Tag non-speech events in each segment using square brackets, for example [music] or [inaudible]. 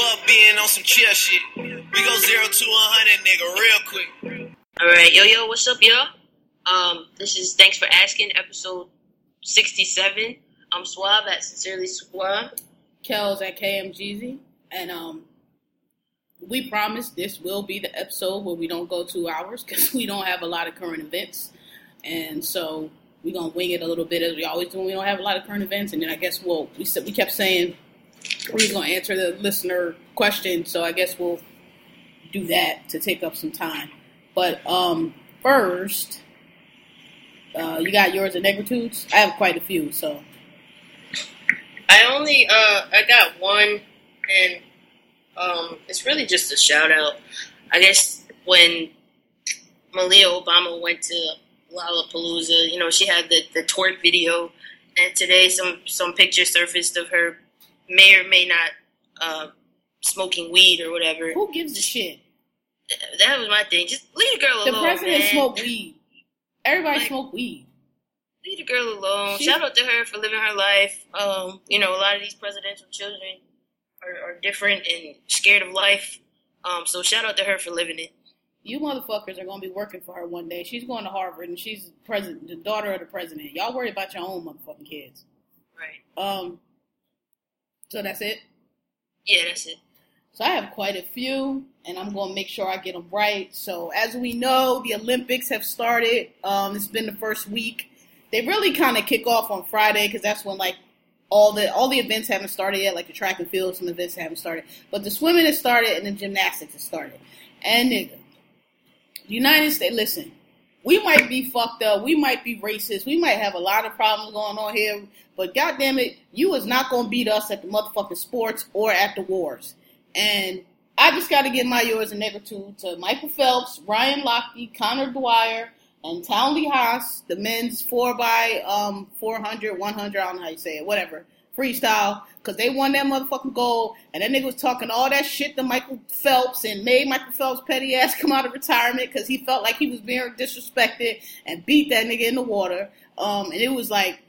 Fuck being on some chill shit. We go zero to a hundred, nigga, real quick. All right, yo, yo, what's up, y'all? Um, this is thanks for asking, episode sixty-seven. I'm Suave at Sincerely Suave. Kells at KMGZ, and um, we promise this will be the episode where we don't go two hours because [laughs] we don't have a lot of current events, and so we're gonna wing it a little bit as we always do. when We don't have a lot of current events, and then I guess we'll we said we kept saying we are gonna answer the listener question, so I guess we'll do that to take up some time. But um, first, uh, you got yours and negritudes. I have quite a few, so I only uh I got one and um it's really just a shout out. I guess when Malia Obama went to Lollapalooza, you know, she had the, the twerk video and today some some pictures surfaced of her may or may not uh smoking weed or whatever. who gives a shit? That was my thing. Just leave the girl alone. The president man. smoked weed. Everybody Like- smoked weed. leave the girl alone. She- Shout out to her for living her life. Um, you know, a lot of these presidential children are, are different and scared of life. Um, so shout out to her for living it. You motherfuckers are gonna be working for her one day. She's going to Harvard and she's president, the daughter of the president. Y'all worry about your own motherfucking kids. Right. Um. So that's it. Yeah, that's it. So I have quite a few, and I'm going to make sure I get them right. So as we know, the Olympics have started. Um, it's been the first week. They really kind of kick off on Friday because that's when like all the all the events haven't started yet. Like the track and field, some events haven't started, but the swimming has started and the gymnastics has started. And nigga, the United States, listen, we might be fucked up, we might be racist, we might have a lot of problems going on here, but goddamn it, you is not gonna beat us at the motherfucking sports or at the wars. And I just got to give my yours and negritude to Michael Phelps, Ryan Lochte, Conor Dwyer, and Townley Haas, the men's 4 by um 400, 100, I don't know how you say it, whatever, freestyle, because they won that motherfucking gold. And that nigga was talking all that shit to Michael Phelps and made Michael Phelps' petty ass [laughs] come out of retirement because he felt like he was being disrespected and beat that nigga in the water. Um, and it was like,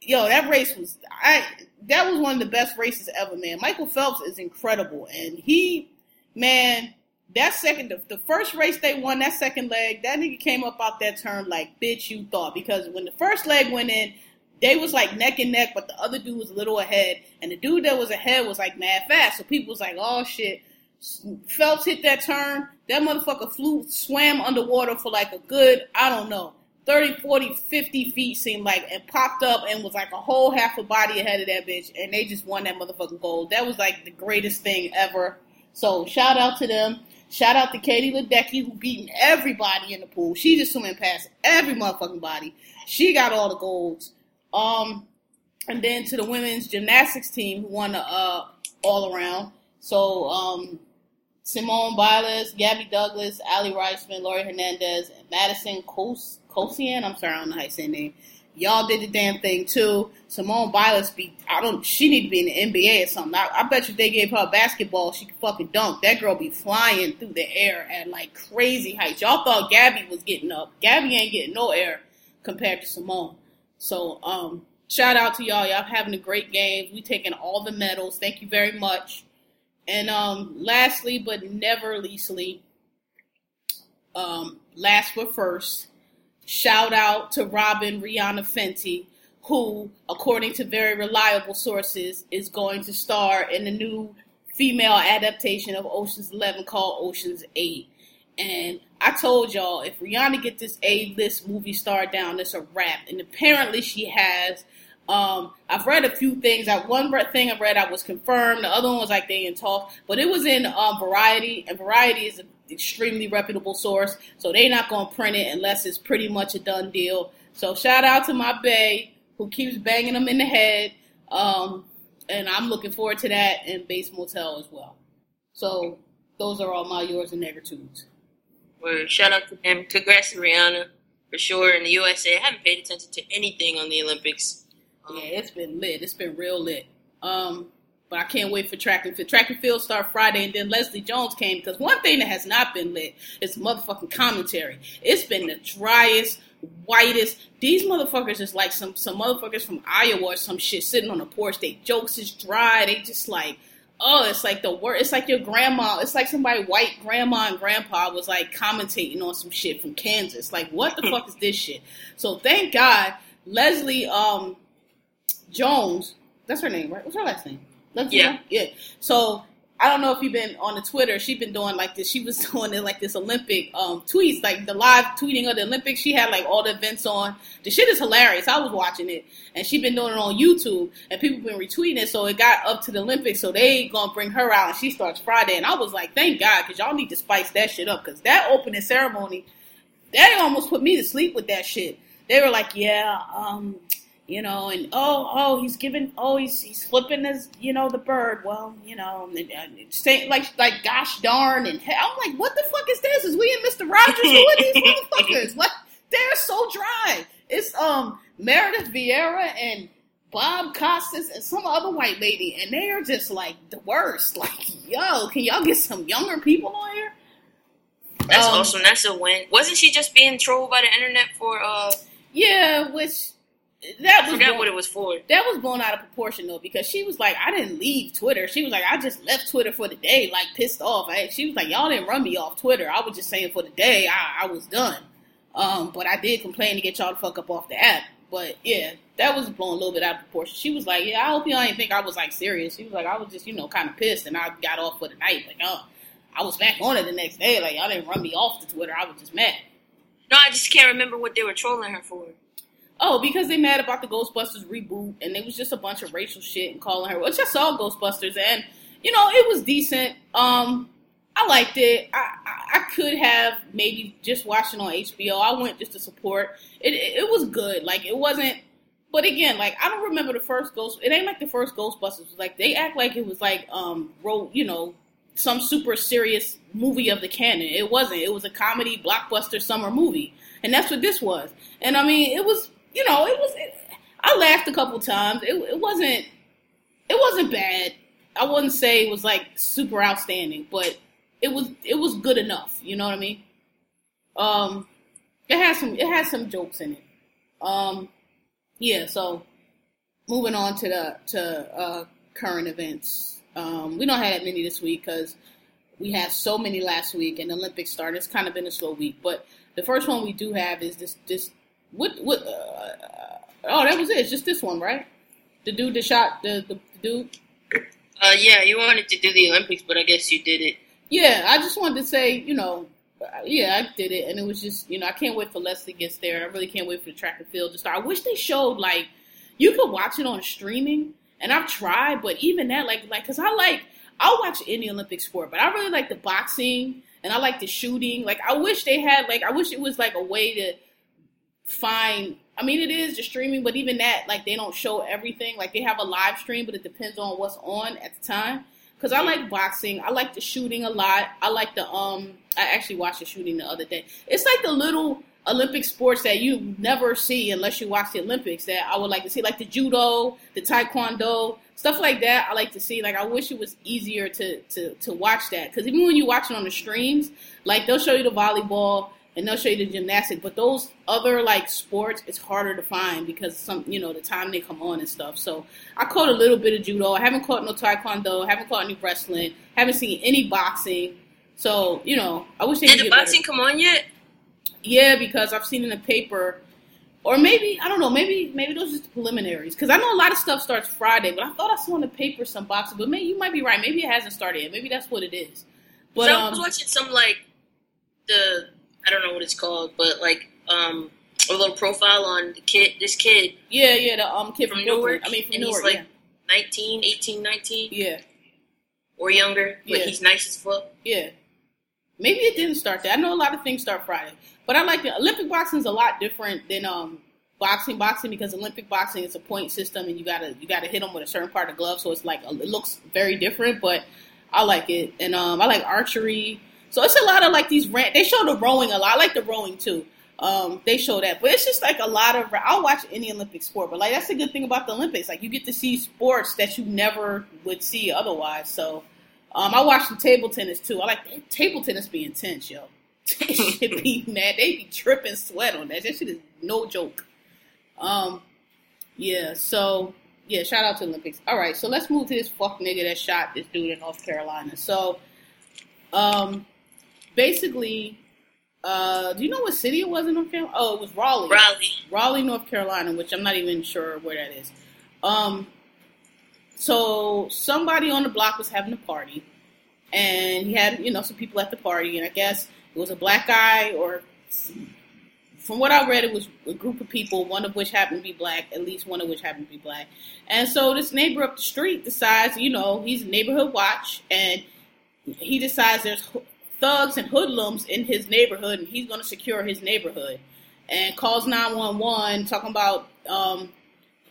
yo, that race was I that was one of the best races ever, man. Michael Phelps is incredible, and he, man, that second, the, the first race they won, that second leg, that nigga came up out that turn like bitch you thought because when the first leg went in, they was like neck and neck, but the other dude was a little ahead, and the dude that was ahead was like mad fast, so people was like, oh shit. Phelps hit that turn, that motherfucker flew, swam underwater for like a good, I don't know, 30, 40, 50 feet seemed like, and popped up and was like a whole half a body ahead of that bitch, and they just won that motherfucking gold. That was like the greatest thing ever. So shout out to them. Shout out to Katie Ledecky who beating everybody in the pool. She just swimming past every motherfucking body. She got all the golds. Um, and then to the women's gymnastics team who won the uh, all around. So um, Simone Biles, Gabby Douglas, Aly Raisman, Laurie Hernandez, and Madison Kos- Kosian. I'm sorry, I don't know how you say name. Y'all did the damn thing too. Simone Biles be I don't she need to be in the NBA or something. I, I bet you if they gave her a basketball, she could fucking dunk. That girl be flying through the air at like crazy heights. Y'all thought Gabby was getting up. Gabby ain't getting no air compared to Simone. So um shout out to y'all. Y'all having a great game. We taking all the medals. Thank you very much. And um, lastly, but never leastly, um, last but first, shout out to Robin Rihanna Fenty, who, according to very reliable sources, is going to star in the new female adaptation of Ocean's Eleven called Ocean's Eight. And I told y'all, if Rihanna get this A-list movie star down, it's a wrap. And apparently she has. Um, I've read a few things. That one thing I read I was confirmed. The other one was like they in talk, but it was in um, Variety, and Variety is an extremely reputable source, so they're not gonna print it unless it's pretty much a done deal. So shout out to my bae who keeps banging them in the head, um, and I'm looking forward to that and Bates Motel as well. So those are all my yours and negritudes. Word. Shout out to him. Congrats to Rihanna for sure. In the USA, I haven't paid attention to anything on the Olympics. Um, Yeah, it's been lit. It's been real lit. Um, but I can't wait for track and field. Track and field start Friday, and then Leslie Jones came because one thing that has not been lit is motherfucking commentary. It's been the driest, whitest. These motherfuckers is like some some motherfuckers from Iowa or some shit sitting on the porch. They jokes is dry. They just like. Oh, it's like the word. It's like your grandma. It's like somebody white grandma and grandpa was like commentating on some shit from Kansas. Like, what the fuck is this shit? So thank God, Leslie um Jones. That's her name, right? What's her last name? Leslie Yeah. Jones? Yeah. So I don't know if you've been on the Twitter. She's been doing like this. She was [laughs] doing it like this Olympic um, tweets, like the live tweeting of the Olympics. She had like all the events on. The shit is hilarious. I was watching it, and she's been doing it on YouTube, and people been retweeting it. So it got up to the Olympics. So they gonna bring her out, and she starts Friday. And I was like, thank God, because y'all need to spice that shit up, because that opening ceremony, they almost put me to sleep with that shit. They were like, yeah, um, you know, and oh, oh, he's giving, oh, he's he's flipping his, you know, the bird. Well, you know, and, and saying like like gosh darn, and he- I'm like, what the fuck is this? Is we and Mister Rogers? Who are these motherfuckers? [laughs] What? They're so dry. It's um Meredith Vieira and Bob Costas and some other white lady, and they are just like the worst. Like, yo, can y'all get some younger people on here? That's Um, awesome. That's a win. Wasn't she just being trolled by the internet for? uh Yeah, which that I was forgot blown- what it was for. that was blown out of proportion though because she was like, I didn't leave Twitter. She was like, I just left Twitter for the day, like pissed off. I, she was like, y'all didn't run me off Twitter. I was just saying for the day, I, I was done. Um, but I did complain to get y'all to fuck up off the app. But yeah, that was blown a little bit out of proportion. She was like, yeah, I hope y'all didn't think I was like serious. She was like, I was just, you know, kind of pissed and I got off for the night. Like, oh, I was back on it the next day. Like, y'all didn't run me off the Twitter. I was just mad. No, I just can't remember what they were trolling her for. Oh, because they mad about the Ghostbusters reboot, and it was just a bunch of racial shit and calling her. Which I saw Ghostbusters, and you know it was decent. Um, I liked it. I, I, I could have maybe just watched it on HBO. I went just to support. It, it it was good. Like it wasn't. But again, like I don't remember the first Ghost. It ain't like the first Ghostbusters. Like they act like it was like um, ro- you know, some super serious movie of the canon. It wasn't. It was a comedy blockbuster summer movie, and that's what this was. And I mean, it was. You know, it was. It, I laughed a couple times. It, it wasn't. It wasn't bad. I wouldn't say it was like super outstanding, but it was. It was good enough. You know what I mean? Um, it has some. It has some jokes in it. Um, yeah. So moving on to the to uh, current events. Um, we don't have that many this week because we had so many last week, and the Olympics started. It's kind of been a slow week, but the first one we do have is this this what what uh, oh that was it. It's just this one, right? The dude that shot the the, the dude. Uh, yeah, you wanted to do the Olympics, but I guess you did it. Yeah, I just wanted to say, you know, yeah, I did it, and it was just, you know, I can't wait for Leslie gets there, I really can't wait for the track and field to start. I wish they showed like you could watch it on streaming, and I've tried, but even that, like, like, cause I like I'll watch any Olympic sport, but I really like the boxing and I like the shooting. Like, I wish they had like, I wish it was like a way to find. I mean, it is the streaming, but even that, like, they don't show everything. Like, they have a live stream, but it depends on what's on at the time. Because I like boxing, I like the shooting a lot. I like the um. I actually watched the shooting the other day. It's like the little Olympic sports that you never see unless you watch the Olympics. That I would like to see, like the judo, the taekwondo, stuff like that. I like to see. Like, I wish it was easier to to to watch that. Because even when you watch it on the streams, like they'll show you the volleyball and they'll show you the gymnastics, but those other like sports, it's harder to find because some, you know, the time they come on and stuff. So I caught a little bit of judo. I haven't caught no taekwondo. Haven't caught any wrestling. Haven't seen any boxing. So you know, I wish they Did the boxing better. come on yet? Yeah, because I've seen in the paper, or maybe I don't know. Maybe maybe those are just preliminaries. Because I know a lot of stuff starts Friday, but I thought I saw in the paper some boxing. But maybe you might be right. Maybe it hasn't started yet. Maybe that's what it is. But so I was um, watching some like the I don't know what it's called, but like um a little profile on the kid, this kid, yeah, yeah, the um kid from, From Brooklyn. Newark, I mean from and he's like- yeah. 19, 18, 19, yeah, or younger, but Yeah. he's nice as fuck. yeah. Maybe it didn't start there. I know a lot of things start Friday, but I like the Olympic boxing is a lot different than um boxing boxing because Olympic boxing is a point system and you gotta you gotta hit them with a certain part of the glove, so it's like it looks very different. But I like it, and um I like archery. So it's a lot of like these rant. They show the rowing a lot. I like the rowing too. Um, they show that, but it's just like a lot of. I'll watch any Olympic sport, but like that's the good thing about the Olympics. Like you get to see sports that you never would see otherwise. So um, I watch some table tennis too. I like table tennis be intense, yo. [laughs] That shit be mad. They be tripping sweat on that. That shit is no joke. Um, yeah. So yeah, shout out to Olympics. All right, so let's move to this fuck nigga that shot this dude in North Carolina. So, um, basically, uh, do you know what city it was in North Carolina? Oh, it was Raleigh. Raleigh. Raleigh, North Carolina, which I'm not even sure where that is. Um, so somebody on the block was having a party, and he had you know some people at the party, and I guess it was a black guy or from what I read, it was a group of people, one of which happened to be black, at least one of which happened to be black. And so this neighbor up the street decides, you know, he's a neighborhood watch, and he decides there's thugs and hoodlums in his neighborhood, and he's going to secure his neighborhood. And calls 911 talking about um,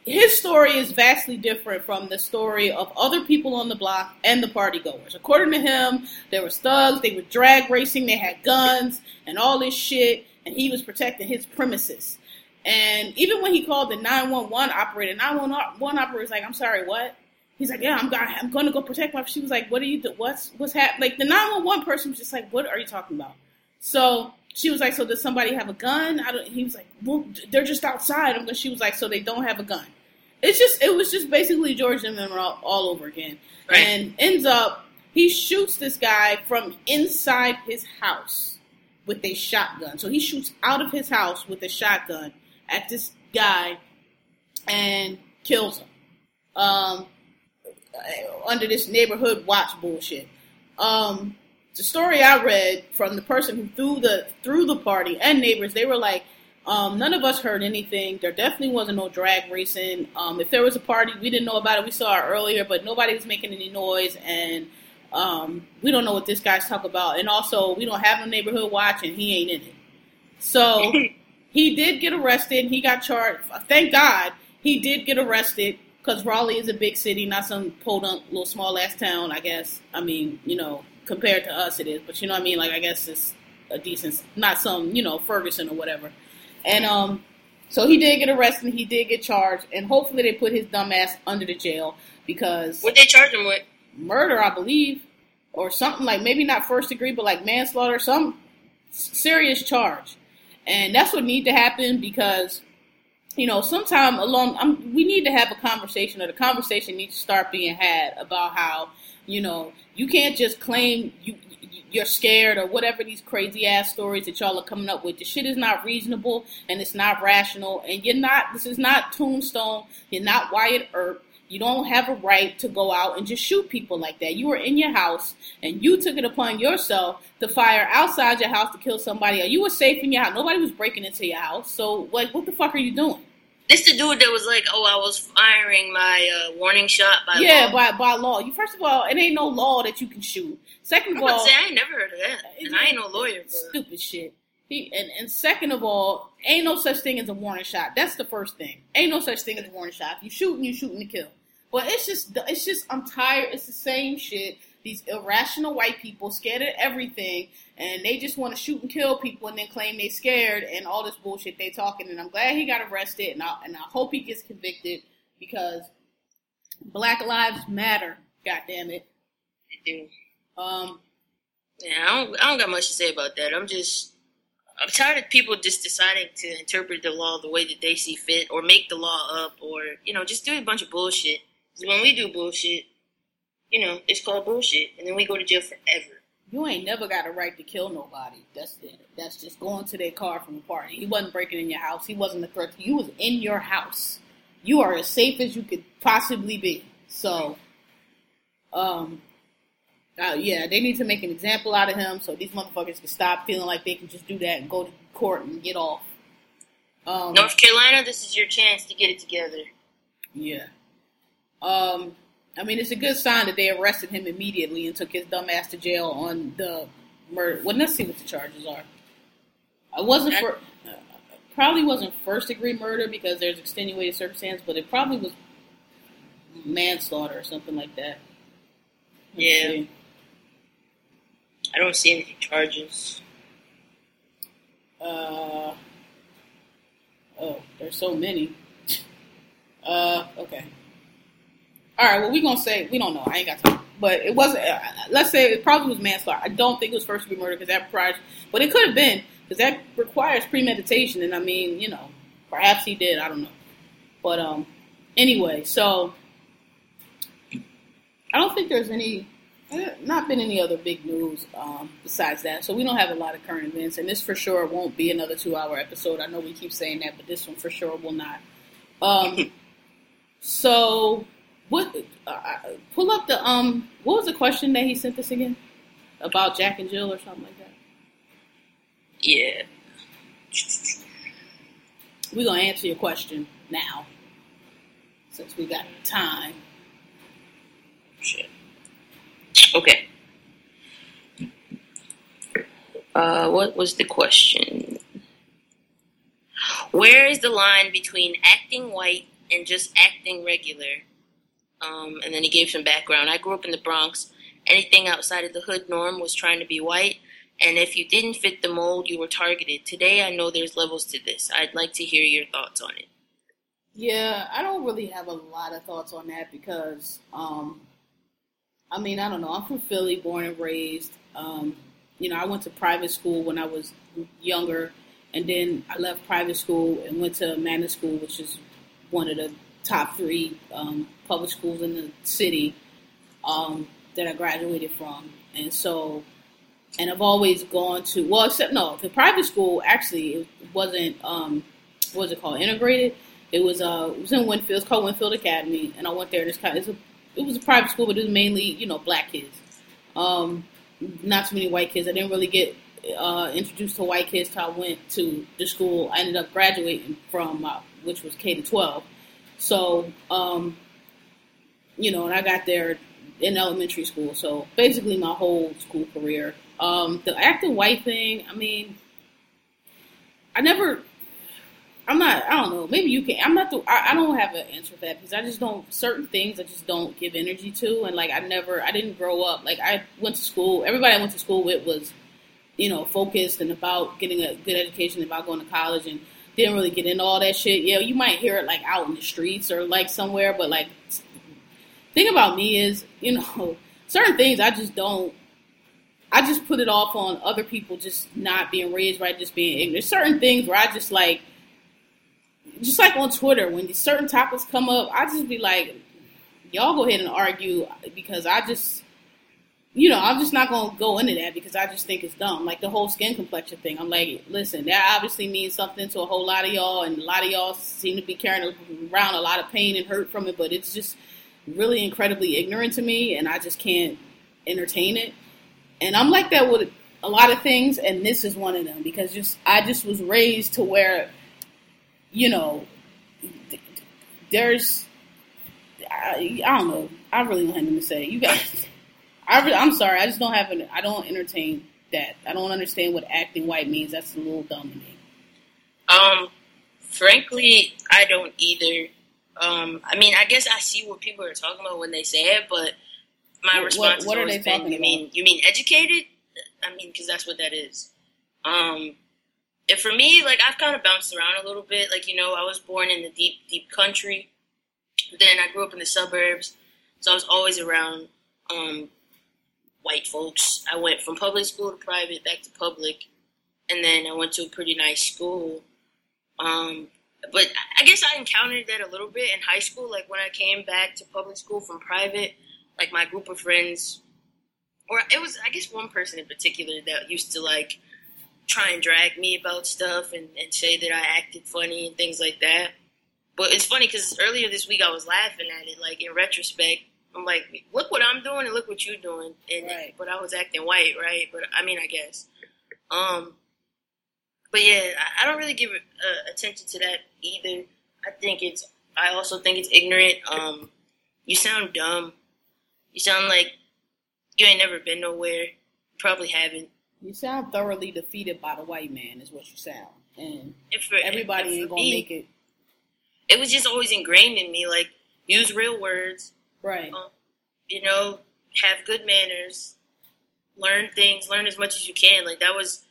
his story is vastly different from the story of other people on the block and the party goers. According to him, there was thugs, they were drag racing, they had guns, and all this shit and he was protecting his premises. And even when he called the 911 operator, 911 operator was like, I'm sorry, what? He's like, yeah, I'm, I'm going to go protect my. She was like, what are you, do? what's, what's happening? Like the 911 person was just like, what are you talking about? So she was like, so does somebody have a gun? I don't, he was like, well, they're just outside. I'm she was like, so they don't have a gun. It's just, it was just basically George Zimmerman all, all over again. Right. And ends up, he shoots this guy from inside his house with a shotgun. So he shoots out of his house with a shotgun at this guy and kills him. Um, under this neighborhood watch bullshit. Um, the story I read from the person who threw the threw the party and neighbors, they were like, um, none of us heard anything. There definitely wasn't no drag racing. Um, if there was a party, we didn't know about it. We saw it earlier, but nobody was making any noise, and um, we don't know what this guy's talking about, and also we don't have no neighborhood watch, and he ain't in it. So [laughs] he did get arrested. He got charged. Thank God he did get arrested because Raleigh is a big city, not some podunk little small ass town. I guess. I mean, you know, compared to us, it is. But you know what I mean? Like I guess it's a decent, not some, you know, Ferguson or whatever. And um, so he did get arrested. He did get charged, and hopefully they put his dumb ass under the jail because what they charge him with murder, I believe, or something like maybe not first degree, but like manslaughter, some serious charge. And that's what need to happen because, you know, sometime along, I'm, we need to have a conversation, or the conversation needs to start being had about how, you know, you can't just claim you you're scared or whatever these crazy ass stories that y'all are coming up with. The shit is not reasonable and it's not rational. And you're not. This is not Tombstone. You're not Wyatt Earp. You don't have a right to go out and just shoot people like that. You were in your house and you took it upon yourself to fire outside your house to kill somebody. You were safe in your house. Nobody was breaking into your house. So, like, what the fuck are you doing? This the dude that was like, "Oh, I was firing my uh, warning shot by yeah, law. by by law. You first of all, it ain't no law that you can shoot. Second of all, say, I ain't never heard of that, and I ain't no lawyer. But... Stupid shit. He, and, and second of all, ain't no such thing as a warning shot. That's the first thing. Ain't no such thing as a warning shot. If you shooting, you shooting to kill. But it's just, it's just, I'm tired. It's the same shit. These irrational white people scared of everything, and they just want to shoot and kill people, and then claim they scared, and all this bullshit they talking. And I'm glad he got arrested, and I and I hope he gets convicted because Black Lives Matter. God damn it. They do. Um. Yeah, I don't, I don't got much to say about that. I'm just, I'm tired of people just deciding to interpret the law the way that they see fit, or make the law up, or you know, just do a bunch of bullshit when we do bullshit, you know, it's called bullshit, and then we go to jail forever. You ain't never got a right to kill nobody. That's it. That's just going to their car from a party. He wasn't breaking in your house. He wasn't a threat to you. was in your house. You are as safe as you could possibly be. So, um, uh, yeah, they need to make an example out of him so these motherfuckers can stop feeling like they can just do that and go to court and get off. Um, North Carolina, this is your chance to get it together. Yeah. Um, I mean, it's a good sign that they arrested him immediately and took his dumb ass to jail on the murder. Well, let's see what the charges are. I wasn't for uh, probably wasn't first degree murder because there's extenuated circumstance, but it probably was manslaughter or something like that. Let's yeah. See. I don't see any charges. Uh, oh, there's so many. [laughs] Uh, okay. All right. Well, we're gonna say we don't know. I ain't got time. But it wasn't. Uh, let's say it probably was manslaughter. I don't think it was first degree murder because that requires. But it could have been because that requires premeditation. And I mean, you know, perhaps he did. I don't know. But um, anyway, so I don't think there's any. eh, Not been any other big news um, besides that, so we don't have a lot of current events, and this for sure won't be another two-hour episode. I know we keep saying that, but this one for sure will not. Um, [laughs] so, what? Uh, pull up the um. What was the question that he sent us again about Jack and Jill or something like that? Yeah. We're gonna answer your question now, since we got time. Shit. Okay. Uh, what was the question? Where is the line between acting white and just acting regular? Um, and then he gave some background. I grew up in the Bronx. Anything outside of the hood norm was trying to be white, and if you didn't fit the mold, you were targeted. Today, I know there's levels to this. I'd like to hear your thoughts on it. Yeah, I don't really have a lot of thoughts on that because, um, I mean, I don't know. I'm from Philly, born and raised. Um, you know, I went to private school when I was younger, and then I left private school and went to Manor School, which is one of the top three um, public schools in the city um, that I graduated from. And so, and I've always gone to well, except no, the private school actually it wasn't um, what was it called integrated. It was uh, it was in Wynnefield. It's called Wynnefield Academy, and I went there. It's kind of, it was a private school, but it was mainly you know black kids. Um, not too many white kids. I didn't really get uh, introduced to white kids till I went to the school I ended up graduating from, uh, which was K to twelve. So, um, you know, and I got there in elementary school. So basically, my whole school career. Um, the acting white thing. I mean, I never. I'm not. I don't know. Maybe you can. I'm not. The, I, I don't have an answer for that because I just don't. Certain things I just don't give energy to, and like I never. I didn't grow up. Like I went to school. Everybody I went to school with was, you know, focused and about getting a good education, about going to college, and didn't really get into all that shit. Yeah, you might hear it like out in the streets or like somewhere, but like, thing about me is, you know, [laughs] certain things I just don't. I just put it off on other people just not being raised right, just being ignorant. Certain things where I just like, just like on Twitter, when certain topics come up, I just be like, y'all go ahead and argue because I just, you know, I'm just not gonna go into that because I just think it's dumb. Like the whole skin complexion thing. I'm like, listen, that obviously means something to a whole lot of y'all, and a lot of y'all seem to be carrying around a lot of pain and hurt from it, but it's just really incredibly ignorant to me, and I just can't entertain it. And I'm like that with a lot of things, and this is one of them because just I just was raised to where, you know, there's I, I don't know. I really don't have anything to say. You guys, I re- I'm sorry. I just don't have an. I don't entertain that. I don't understand what acting white means. That's a little dumb to me. Um, frankly, I don't either. Um, I mean, I guess I see what people are talking about when they say it, but my What- response what has are they always been, talking "You mean you mean educated? I mean, because that's what that is." Um, and for me, like I've kind of bounced around a little bit. Like you know, I was born in the deep, deep country. Then I grew up in the suburbs, so I was always around um, white folks. I went from public school to private, back to public, and then I went to a pretty nice school. Um, but I guess I encountered that a little bit in high school. Like when I came back to public school from private, like my group of friends, or it was I guess one person in particular that used to like try and drag me about stuff and, and say that I acted funny and things like that. But it's funny because earlier this week I was laughing at it. Like in retrospect, I'm like, look what I'm doing and look what you're doing. And Right. but I was acting white, right? But I mean, I guess. Um, but yeah, I, I don't really give uh, attention to that either. I think it's. I also think it's ignorant. Um, you sound dumb. You sound like you ain't never been nowhere. You probably haven't. You sound thoroughly defeated by the white man, is what you sound, and If for, everybody if ain't gonna me, make it It was just always ingrained in me. Like use real words. Right. Um, you know, have good manners. learn things, learn as much as you can. Like that was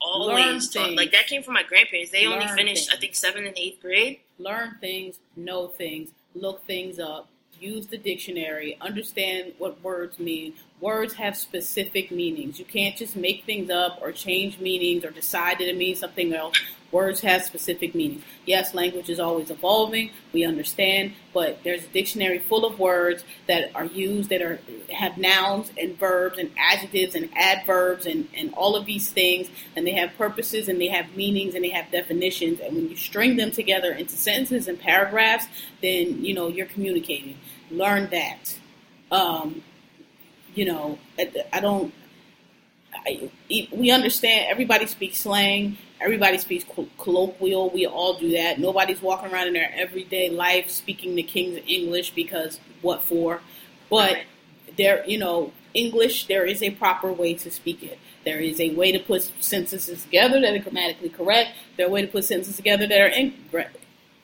always taught. things. Like that came from my grandparents. They only Learn finished, I think, seventh and eighth grade. learn things, know things, look things up, use the dictionary, understand what words mean. Words have specific meanings. You can't just make things up or change meanings or decide that it means something else. Words have specific meanings. Yes, language is always evolving. We understand, but there's a dictionary full of words that are used that are have nouns and verbs and adjectives and adverbs and, and all of these things and they have purposes and they have meanings and they have definitions and when you string them together into sentences and paragraphs then you know you're communicating learn that um, you know I, don't I, we understand everybody speaks slang everybody speaks colloquial we all do that nobody's walking around in their everyday life speaking the king's english because what for but Right. there you know english there is a proper way to speak it there is a way to put sentences together that are grammatically correct there are a way to put sentences together that are incorrect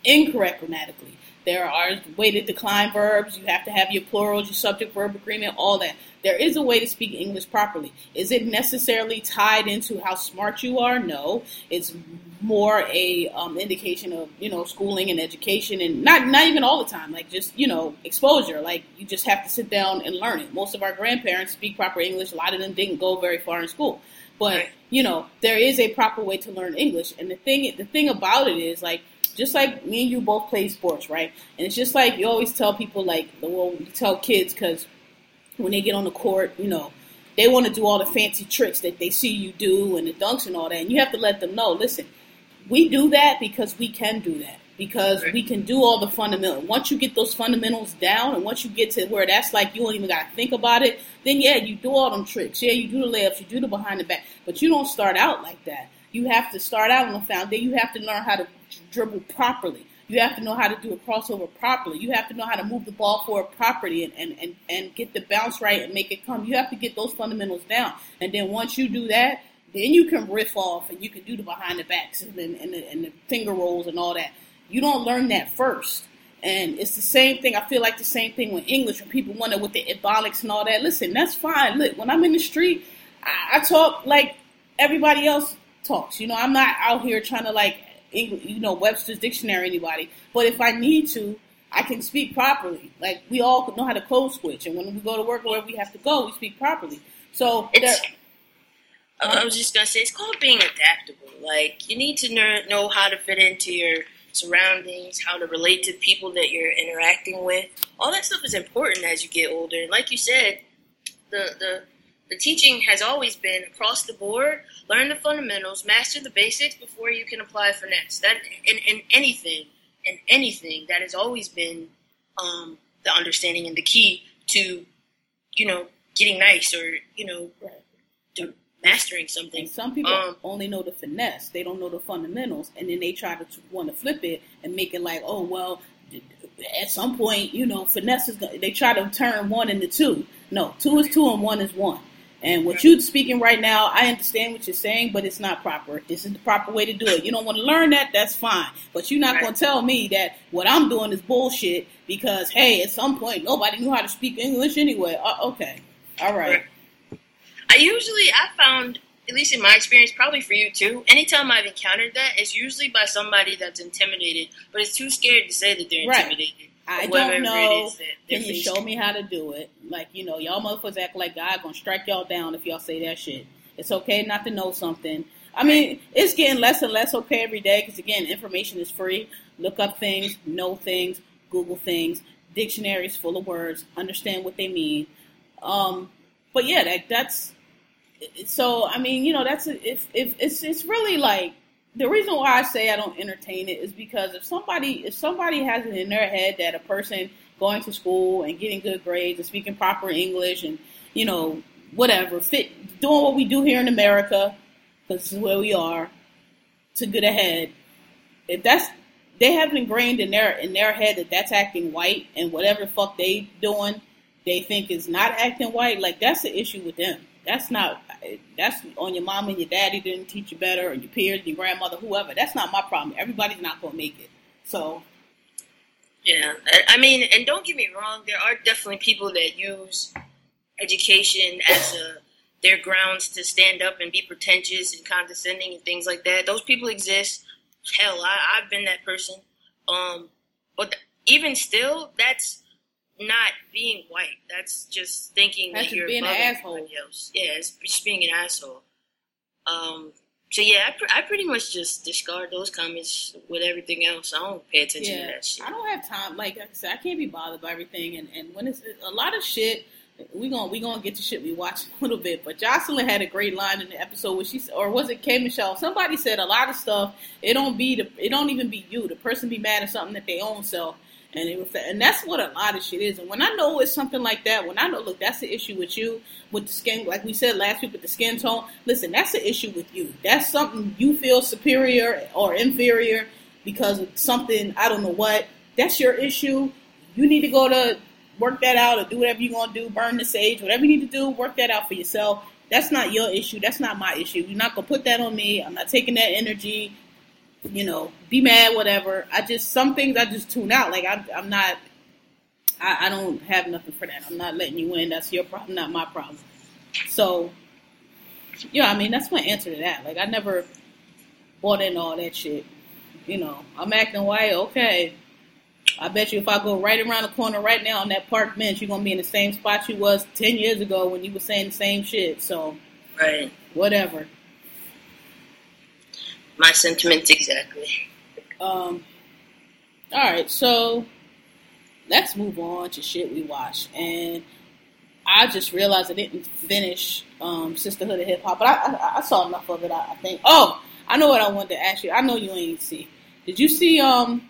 incorrect grammatically. There are way to decline verbs. You have to have your plurals, your subject verb agreement, all that. There is a way to speak English properly. Is it necessarily tied into how smart you are? No. It's more a um, indication of you know schooling and education, and not not even all the time. Like just you know exposure. Like you just have to sit down and learn it. Most of our grandparents speak proper English. A lot of them didn't go very far in school, but you know there is a proper way to learn English. And the thing the thing about it is like just like me and you both play sports, right? And it's just like you always tell people, like, the well, you tell kids because when they get on the court, you know, they want to do all the fancy tricks that they see you do and the dunks and all that. And you have to let them know, listen, we do that because we can do that. Because Right. we can do all the fundamentals. Once you get those fundamentals down, and once you get to where that's like you don't even got to think about it, then yeah, you do all them tricks. Yeah, you do the layups, you do the behind the back, but you don't start out like that. You have to start out on the foundation. You have to learn how to dribble properly. You have to know how to do a crossover properly. You have to know how to move the ball forward properly and, and, and, and get the bounce right and make it come. You have to get those fundamentals down. And then once you do that, then you can riff off and you can do the behind the backs and, the- and, the, and the finger rolls and all that. You don't learn that first. And it's the same thing. I feel like the same thing with English when people wonder with the ebonics and all that. Listen, that's fine. Look, when I'm in the street, I, I talk like everybody else talks. You know, I'm not out here trying to like, you know, Webster's dictionary anybody. But if I need to, I can speak properly. Like we all know how to code switch, and when we go to work or wherever we have to go, we speak properly. So It's. there- I was just gonna say it's called being adaptable. Like you need to know, know how to fit into your surroundings, how to relate to people that you're interacting with. All that stuff is important as you get older. And like you said, the the the teaching has always been across the board. Learn the fundamentals, master the basics before you can apply finesse. That in, in anything, in anything, that has always been um, the understanding and the key to, you know, getting nice or you know, mastering something. And some people Um, only know the finesse; they don't know the fundamentals, and then they try to want to flip it and make it like, oh well, at some point, you know, finesse is. Gonna, they try to turn one into two. No, two is two and one is one. And what you're speaking right now, I understand what you're saying, but it's not proper. This is the proper way to do it. You don't want to learn that, that's fine. But you're not Right. going to tell me that what I'm doing is bullshit because, hey, at some point nobody knew how to speak English anyway. Uh, okay, all right. Right. I usually I found, at least in my experience, probably for you too. Anytime I've encountered that, it's usually by somebody that's intimidated, but is too scared to say that they're Right. I don't know. is that they're Can you show me how to do it? Like, you know, y'all motherfuckers act like God gonna strike y'all down if y'all say that shit. It's okay not to know something. I mean, it's getting less and less okay every day because, again, information is free. Look up things, know things, Google things, dictionaries full of words, understand what they mean. Um, but yeah, that, that's so. I mean, you know, that's if if it's it's really like the reason why I say I don't entertain it is because if somebody if somebody has it in their head that a person going to school and getting good grades and speaking proper English and you know whatever fit doing what we do here in America because this is where we are to get ahead. If that's they have ingrained in their in their head that that's acting white and whatever the fuck they doing they think is not acting white. Like that's the issue with them. That's not that's on your mom and your daddy didn't teach you better, or your peers, your grandmother, whoever. That's not my problem. Everybody's not gonna make it. So Yeah, I- mean, and don't get me wrong, there are definitely people that use education as a their grounds to stand up and be pretentious and condescending and things like that. Those people exist. Hell, I, I've been that person. Um, but th- even still, that's not being white. That's just thinking That's that you're being an above asshole. everybody else. Yeah, it's just being an asshole. Um, so yeah, I, pr- I pretty much just discard those comments with everything else. I don't pay attention to that shit. I don't have time. Like I said, I can't be bothered by everything. And, and when it's a lot of shit, we gonna we gonna get to shit we watch [laughs] a little bit. But Jocelyn had a great line in the episode where she or was it K Michelle? Somebody said a lot of stuff. It don't be the it don't even be you. The person be mad at something that they own self. And it was, and that's what a lot of shit is. And when I know it's something like that, when I know, look, that's the issue with you, with the skin, like we said last week with the skin tone. Listen, that's the issue with you. That's something you feel superior or inferior because of something I don't know what. That's your issue. You need to go to work that out or do whatever you're gonna do. Burn the sage, whatever you need to do. Work that out for yourself. That's not your issue. That's not my issue. You're not gonna put that on me. I'm not taking that energy you know, be mad, whatever. I just some things I just tune out. Like I'm, I'm not. I, I don't have nothing for that. I'm not letting you in. That's your problem, not my problem. So, yeah, I mean that's my answer to that. Like I never bought in all that shit. You know, I'm acting white. Okay, I bet you if I go right around the corner right now on that park bench, you're gonna be in the same spot you was ten years ago when you were saying the same shit. So, Right. whatever. My sentiments exactly. Um, all right, so let's move on to shit we watch. And I just realized I didn't finish um, Sisterhood of Hip Hop, but I, I, I saw enough of it. I, I think. Oh, I know what I wanted to ask you. I know you ain't see. Did you see um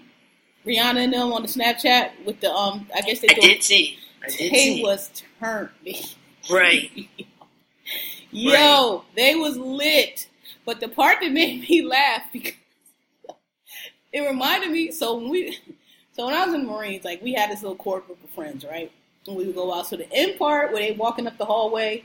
Rihanna and them on the Snapchat with the um? I guess they I did see. I did see. was turned. [laughs] Right. Yo, they was lit. But the part that made [laughs] me laugh because it reminded me. So when we, so when I was in the Marines, like we had this little core group of friends, right? And we would go out. So the end part where they walking up the hallway,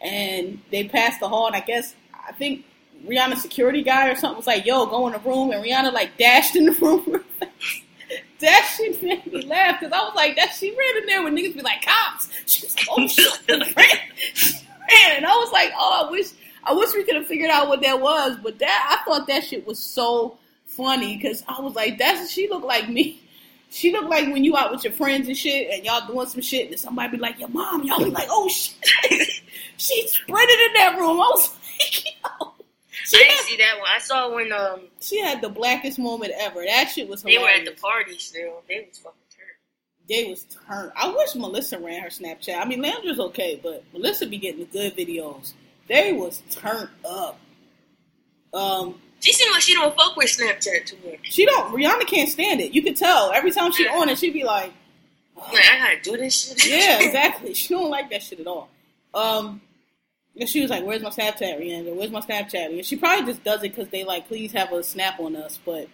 and they passed the hall, and I guess I think Rihanna's security guy or something was like, "Yo, go in the room," and Rihanna like dashed in the room. [laughs] that shit made me laugh because I was like, "That she ran in there when niggas be like cops." She was like, "Oh shit!" ran. [laughs] She ran, and I was like, "Oh, I wish." I wish we could have figured out what that was, but that I thought that shit was so funny because I was like, "That's she looked like me." [laughs] She looked like when you out with your friends and shit, and y'all doing some shit, and somebody be like, "Your mom," y'all be like, "Oh shit!" [laughs] she sprinted in that room. I was [laughs] like, "Yo." I She didn't had, see that one. I saw when um she had the blackest moment ever. That shit was they were at the party still. They was fucking turned. They was turned. I wish Melissa ran her Snapchat. I mean, Landra's okay, but Melissa be getting the good videos. They was turned up. Um, She seemed like she don't fuck with Snapchat too much. she don't. Rihanna can't stand it. You can tell every time she on it. She be like, Like, I gotta do this shit. yeah, [laughs] exactly. She don't like that shit at all. Um, and she was like, "Where's my Snapchat, Rihanna? Where's my Snapchat?" And she probably just does it because they like, please have a snap on us. But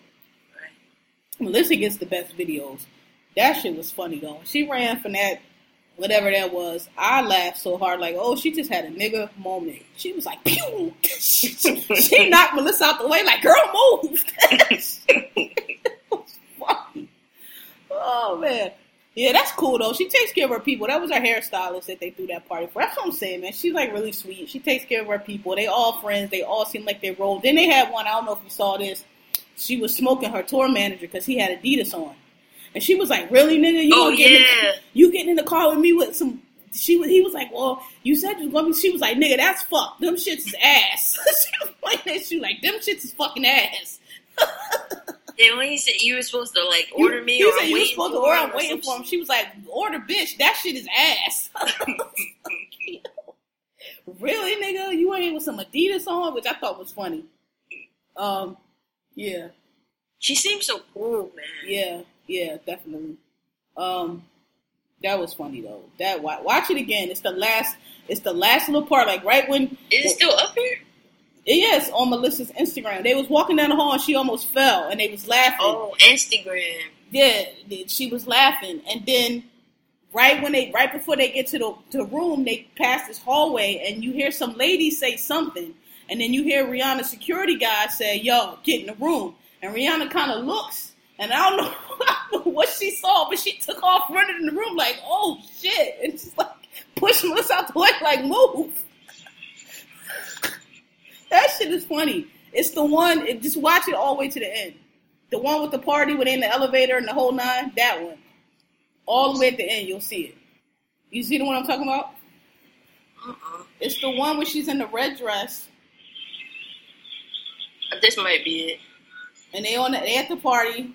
Melissa gets the best videos. That shit was funny though. She ran from that, whatever that was. I laughed so hard, like, oh, she just had a nigga moment. She was like, pew. [laughs] she knocked Melissa out the way, like, girl, move. [laughs] Oh man. Yeah, that's cool though. She takes care of her people. That was her hairstylist that they threw that party for. That's what I'm saying, man. She's like really sweet. She takes care of her people. They all friends. They all seem like they roll. Then they had one. I don't know if you saw this. She was smoking her tour manager because he had Adidas on, and she was like, "Really, nigga? You Oh, gonna get in yeah. the, you getting in the car with me with some?" She was. He was like, "Well, you said you gonna. She was like, "Nigga, that's fuck. Them shits is ass." [laughs] she was like that. She was like, "Them shits is fucking ass." [laughs] Then when you said you were supposed to like order you, me you or said I'm you were supposed to order. I'm or waiting for him. She was like, "Order, bitch. That shit is ass." [laughs] really, nigga? You ain't with some Adidas on, which I thought was funny. Um, yeah, She seems so cool, man. yeah, yeah, definitely. Um, that was funny though. That wa- watch it again. It's the last. It's the last little part. Like right when Is it still up here? yes on Melissa's Instagram. They was walking down the hall and she almost fell and they was laughing. Oh, Instagram. Yeah, she was laughing, and then right when they, right before they get to the to room, they pass this hallway, and you hear some lady say something, and then you hear Rihanna's security guy say, "Yo, get in the room," and Rihanna kind of looks, and I don't, know, I don't know what she saw, but she took off running in the room like, "Oh shit!" and just like push Melissa out the way, like move. that shit is funny. It's the one. It, just watch it all the way to the end. The one with the party when they in the elevator and the whole nine. That one. All the way at the end, you'll see it. You see the one I'm talking about? Uh-uh. It's the one where she's in the red dress This might be it. and they on the, they at the party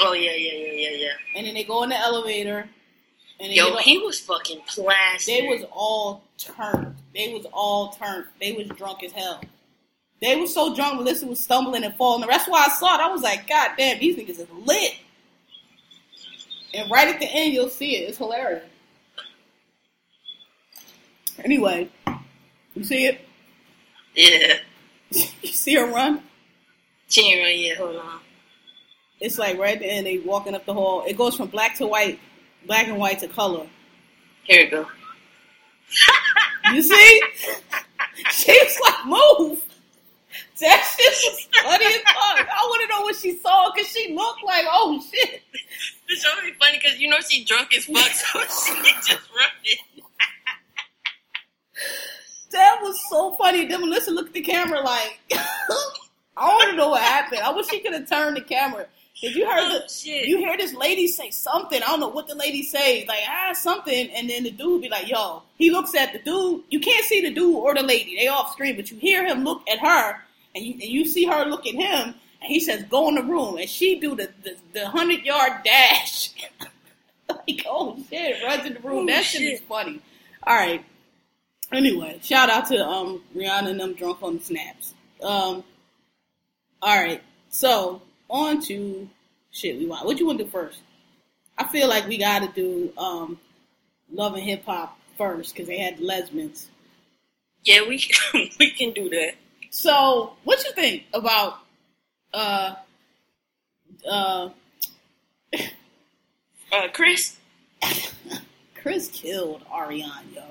Oh yeah, yeah, yeah, yeah, yeah. and then they go in the elevator and Yo, he was fucking plastered. they was all turned. They was all turned. They was drunk as hell. They was so drunk Melissa was stumbling and falling. That's why I saw it. I was like, God damn, these niggas is lit. And right at the end you'll see it. It's hilarious. Anyway, you see it? yeah. [laughs] You see her run? She ain't right yet. Hold on. It's like right at the end, they walking up the hall. It goes from black to white, black and white to color. Here we go. You see? she was like, move. That shit was funny as fuck. I want to know what she saw because she looked like, oh shit. It's only funny because you know she drunk as fuck, [laughs] so she just running. That was so funny. Then Melissa looked at the camera like, [laughs] I want to know what happened. I wish she could have turned the camera. Did you heard Oh, the, shit. you hear this lady say something? I don't know what the lady says. Like ah something, and then the dude be like, "Yo." He looks at the dude. You can't see the dude or the lady. They off screen, but you hear him look at her, and you and you see her look at him. And he says, "Go in the room," and she do the the, the hundred yard dash. [laughs] like oh shit, runs in the room. Oh, that shit shit. is funny. All right. Anyway, shout out to um Rihanna and them drunk on the snaps. Um. All right, so on to shit we want. What you want to do first? I feel like we got to do um love and hip hop first because they had lesbians. Yeah, we can, [laughs] we can do that. So, what you think about uh uh [laughs] Uh, Chris. [laughs] Chris killed Ariane, yo,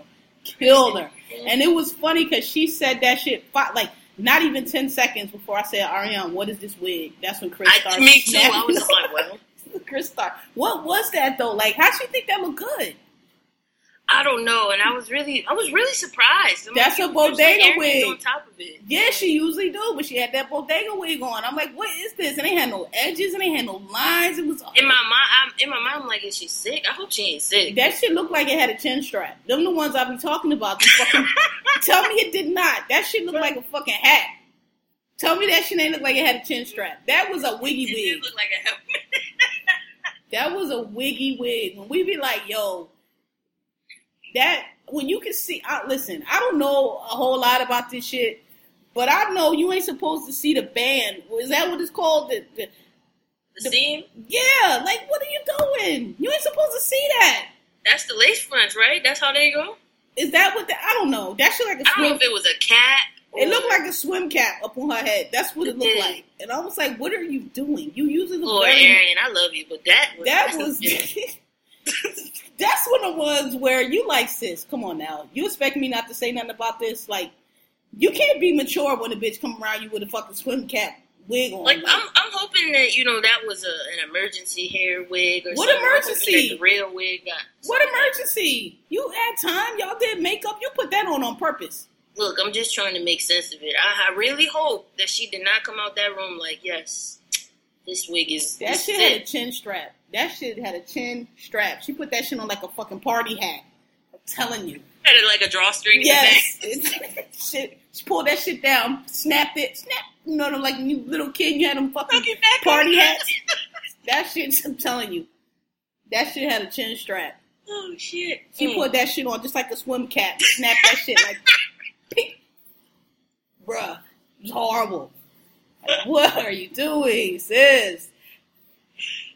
killed her, and it was funny because she said that shit like. Not even ten seconds before I said, Ariane, what is this wig? That's when Chris I, started. me too. I was like, well. [laughs] Chris started. What was that though? Like, how she think that looked good? I don't know, and I was really, I was really surprised. I'm That's like, a there's, like, bodega wig. on top of it. Yeah, she usually do, but she had that bodega wig on. I'm like, what is this? And they had no edges and they had no lines. It was In my mind, I'm, in my mind, I'm like, is she sick? I hope she ain't sick. that shit looked like it had a chin strap. Them the ones I be talking about. Fucking, [laughs] tell me it did not. That shit looked like a fucking hat. Tell me that shit ain't look like it had a chin strap. That was a wiggy It wig. look like a helmet. [laughs] That was a wiggy wig. When we be like, yo, that when you can see, I, listen, I don't know a whole lot about this shit, but I know you ain't supposed to see the band. Is that what it's called? The, the, The seam? yeah, like what are you doing? You ain't supposed to see that. That's the lace fronts, right? That's how they go. Is that what the? I don't know. That shit like a I don't know swim. if it was a cat. It looked like a swim cap up on her head. That's what it looked like. And I was like, what are you doing? You using the Lord, Ariane, I love you, but that was That was [laughs] [laughs] that's one of the ones where you like sis. Come on now, you expect me not to say nothing about this? Like, you can't be mature when a bitch come around you with a fucking swim cap wig on. like I'm, I'm hoping that you know that was a, an emergency hair wig or What something. Emergency? The real wig got. what emergency? You had time. Y'all did makeup. You put that on on purpose. Look, I'm just trying to make sense of it. I, I really hope that she did not come out that room like, yes, this wig is. That shit had a chin strap. That shit had a chin strap. She put that shit on like a fucking party hat. I'm telling you. had it like a drawstring. Yes. In the back. [laughs] Shit. She pulled that shit down, snapped it, snap. You know, like when you little kid, you had them fucking party hats. That shit, [laughs] I'm telling you, that shit had a chin strap. Oh shit! She Mm. put that shit on just like a swim cap, Snap that shit like, [laughs] bruh, it was horrible. Like, what are you doing, sis?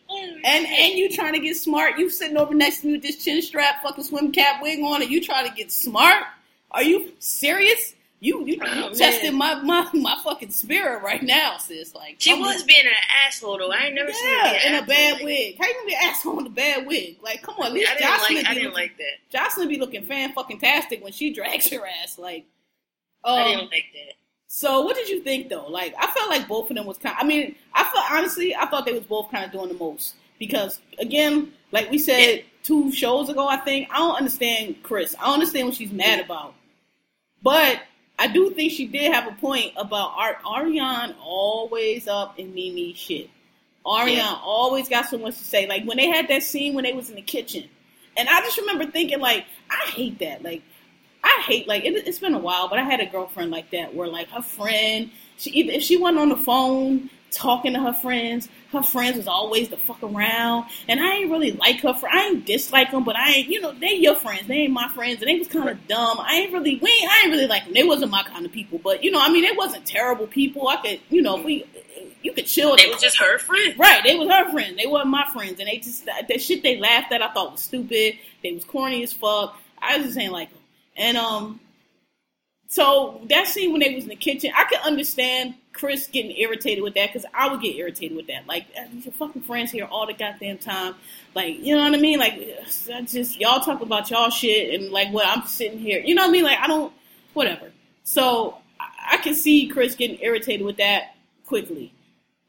And and you trying to get smart? You sitting over next to me with this chin strap, fucking swim cap wig on, and you trying to get smart? Are you serious? You you, Oh, testing my, my my fucking spirit right now, sis. Like She I'm- was being an asshole though. I ain't never seen her in a bad like- wig. How you gonna be an asshole in a bad wig? Like, come on, at least I didn't Joseline like. I didn't looking, like that. Joseline be looking fan fucking tastic when she drags her ass. Like, um, I didn't like that. So what did you think though? Like, I felt like both of them was kind. I mean, I felt honestly, I thought they was both kind of doing the most because again, like we said two shows ago, I think I don't understand Chris. I don't understand what she's mad about, but I do think she did have a point about Ar- Ariane always up in Mimi shit. Ariane Yeah. always got so much to say. Like when they had that scene when they was in the kitchen, and I just remember thinking like, I hate that. Like I hate like it, it's been a while, but I had a girlfriend like that where like her friend, she either if she wasn't on the phone talking to her friends, her friends was always the fuck around, and I ain't really like her. For I ain't dislike them, but I ain't you know they your friends, they ain't my friends, and they was kind of dumb. I ain't really we ain't, I ain't really like them. They wasn't my kind of people, but you know I mean they wasn't terrible people. I could you know we you could chill. They was just her friend. Right, they was her friends. They weren't my friends, and they just that shit they laughed at. I thought was stupid. They was corny as fuck. I was just saying like them. And um, so that scene when they was in the kitchen, I could understand Chris getting irritated with that because I would get irritated with that. Like your fucking friends here all the goddamn time. Like you know what I mean? Like [sighs] I just y'all talk about y'all shit and like what I'm sitting here. You know what I mean? Like I don't whatever. So I, I can see Chris getting irritated with that quickly.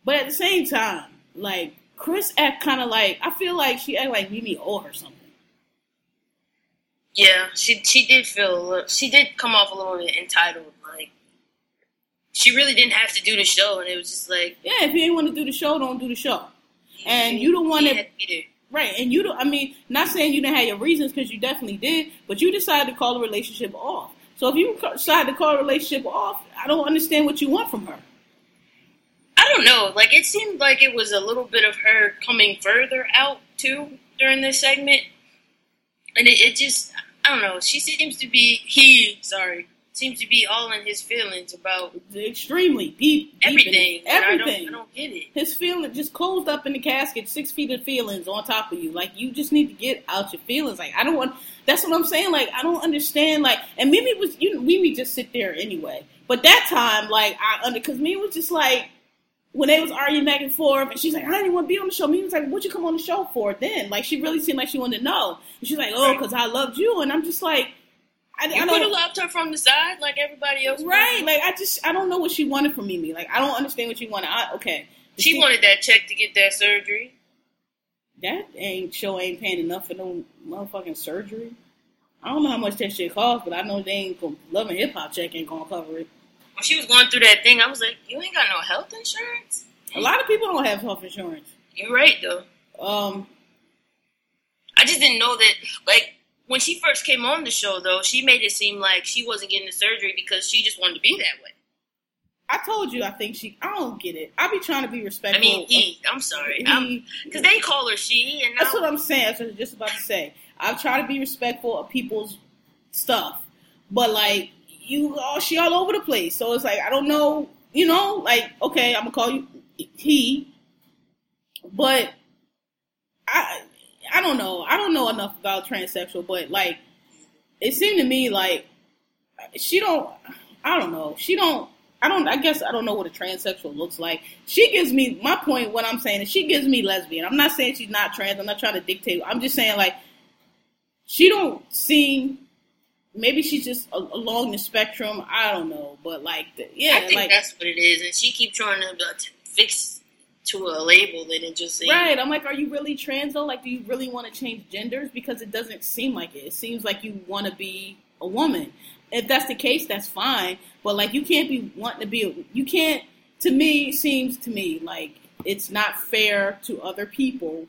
But at the same time, like Chris act kind of like I feel like she act like Mimi owe her something. Yeah, she she did feel a little, she did come off a little bit entitled. Like she really didn't have to do the show, and it was just like Yeah, if you ain't want to do the show, don't do the show. And you don't want to- be there. Right, and you don't. I mean, not saying you didn't have your reasons because you definitely did, but you decided to call the relationship off. So if you decide to call the relationship off, I don't understand what you want from her. I don't know. Like it seemed like it was a little bit of her coming further out too during this segment, and it, it just I don't know. She seems to be he sorry seems to be all in his feelings about Extremely deep, deep in it. everything. I everything. don't, I don't get it. His feeling just closed up in the casket, six feet of feelings on top of you. Like you just need to get out your feelings. Like I don't want. That's what I'm saying. Like I don't understand. Like and Mimi was you. know, Mimi just sit there anyway. But that time, like I under because Mimi was just like when they was arguing back and forth, and she's like, I didn't want to be on the show. Mimi was like, What'd you come on the show for? Then like she really seemed like she wanted to know. And she's like, Oh, because I loved you. And I'm just like, I, I You could have loved her from the side like everybody else. would. Right, like I just I don't know what she wanted from Mimi. Like I don't understand what she wanted. I, okay, She wanted that check to get that surgery. that ain't show ain't paying enough for no motherfucking surgery. I don't know how much that shit costs, but I know they ain't gonna love and hip hop check ain't gonna cover it. When she was going through that thing, I was like, "You ain't got no health insurance." A lot of people don't have health insurance. You're right though. Um, I just didn't know that. Like when she first came on the show, though, she made it seem like she wasn't getting the surgery because she just wanted to be that way. I told you I think she. I don't get it. I be trying to be respectful. I mean, he. I'm sorry, because they call her she, and That's now, what I'm saying. That's what I was just about to say. I try to be respectful of people's stuff, but like you, all she all over the place. So it's like I don't know. You know, like okay, I'm gonna call you he, but I I don't know. I don't know enough about transsexual, but like it seemed to me like she don't. I don't know. She don't. I don't. I guess I don't know what a transsexual looks like. She gives me my point. What I'm saying is she gives me lesbian. I'm not saying she's not trans. I'm not trying to dictate. I'm just saying like she don't seem. Maybe she's just a, along the spectrum. I don't know, but like the, yeah, I think like that's what it is. And she keep trying to uh, t- fix to a label and it just say, Right. I'm like, are you really trans though? Like, do you really want to change genders? Because it doesn't seem like it. It seems like you want to be a woman. If that's the case, that's fine. But like, you can't be wanting to be. A, you can't. To me, it seems to me like it's not fair to other people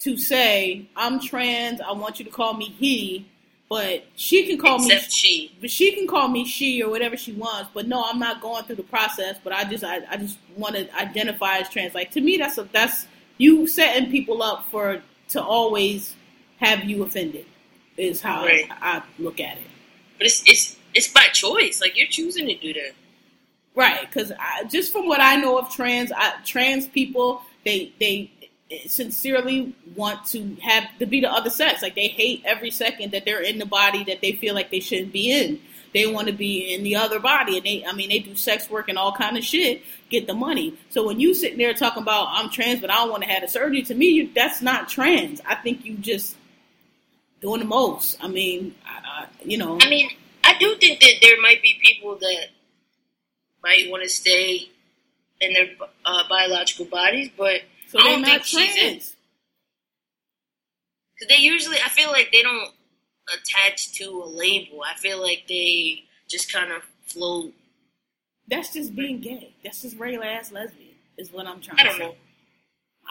to say I'm trans. I want you to call me he, but she can call me she. but she can call me she or whatever she wants. But no, I'm not going through the process. But I just I, I just want to identify as trans. Like to me, that's a, that's you setting people up for to always have you offended. Is how Right. I, I look at it. But it's it's it's by choice. Like you're choosing to do that. Right, because just from what I know of trans, I, trans people, they they sincerely want to have to be the other sex. Like they hate every second that they're in the body that they feel like they shouldn't be in. They want to be in the other body, and they, I mean, they do sex work and all kind of shit, get the money. So when you sitting there talking about I'm trans, but I don't want to have a surgery, to me, you, that's not trans. I think you just doing the most. I mean, I, I, you know, I mean, I do think that there might be people that might want to stay in their uh, biological bodies, but so I don't think she's in. Because they usually, I feel like they don't attach to a label. I feel like they just kind of float. That's just being gay. That's just regular ass lesbian. Is what I'm trying. I to don't say. know.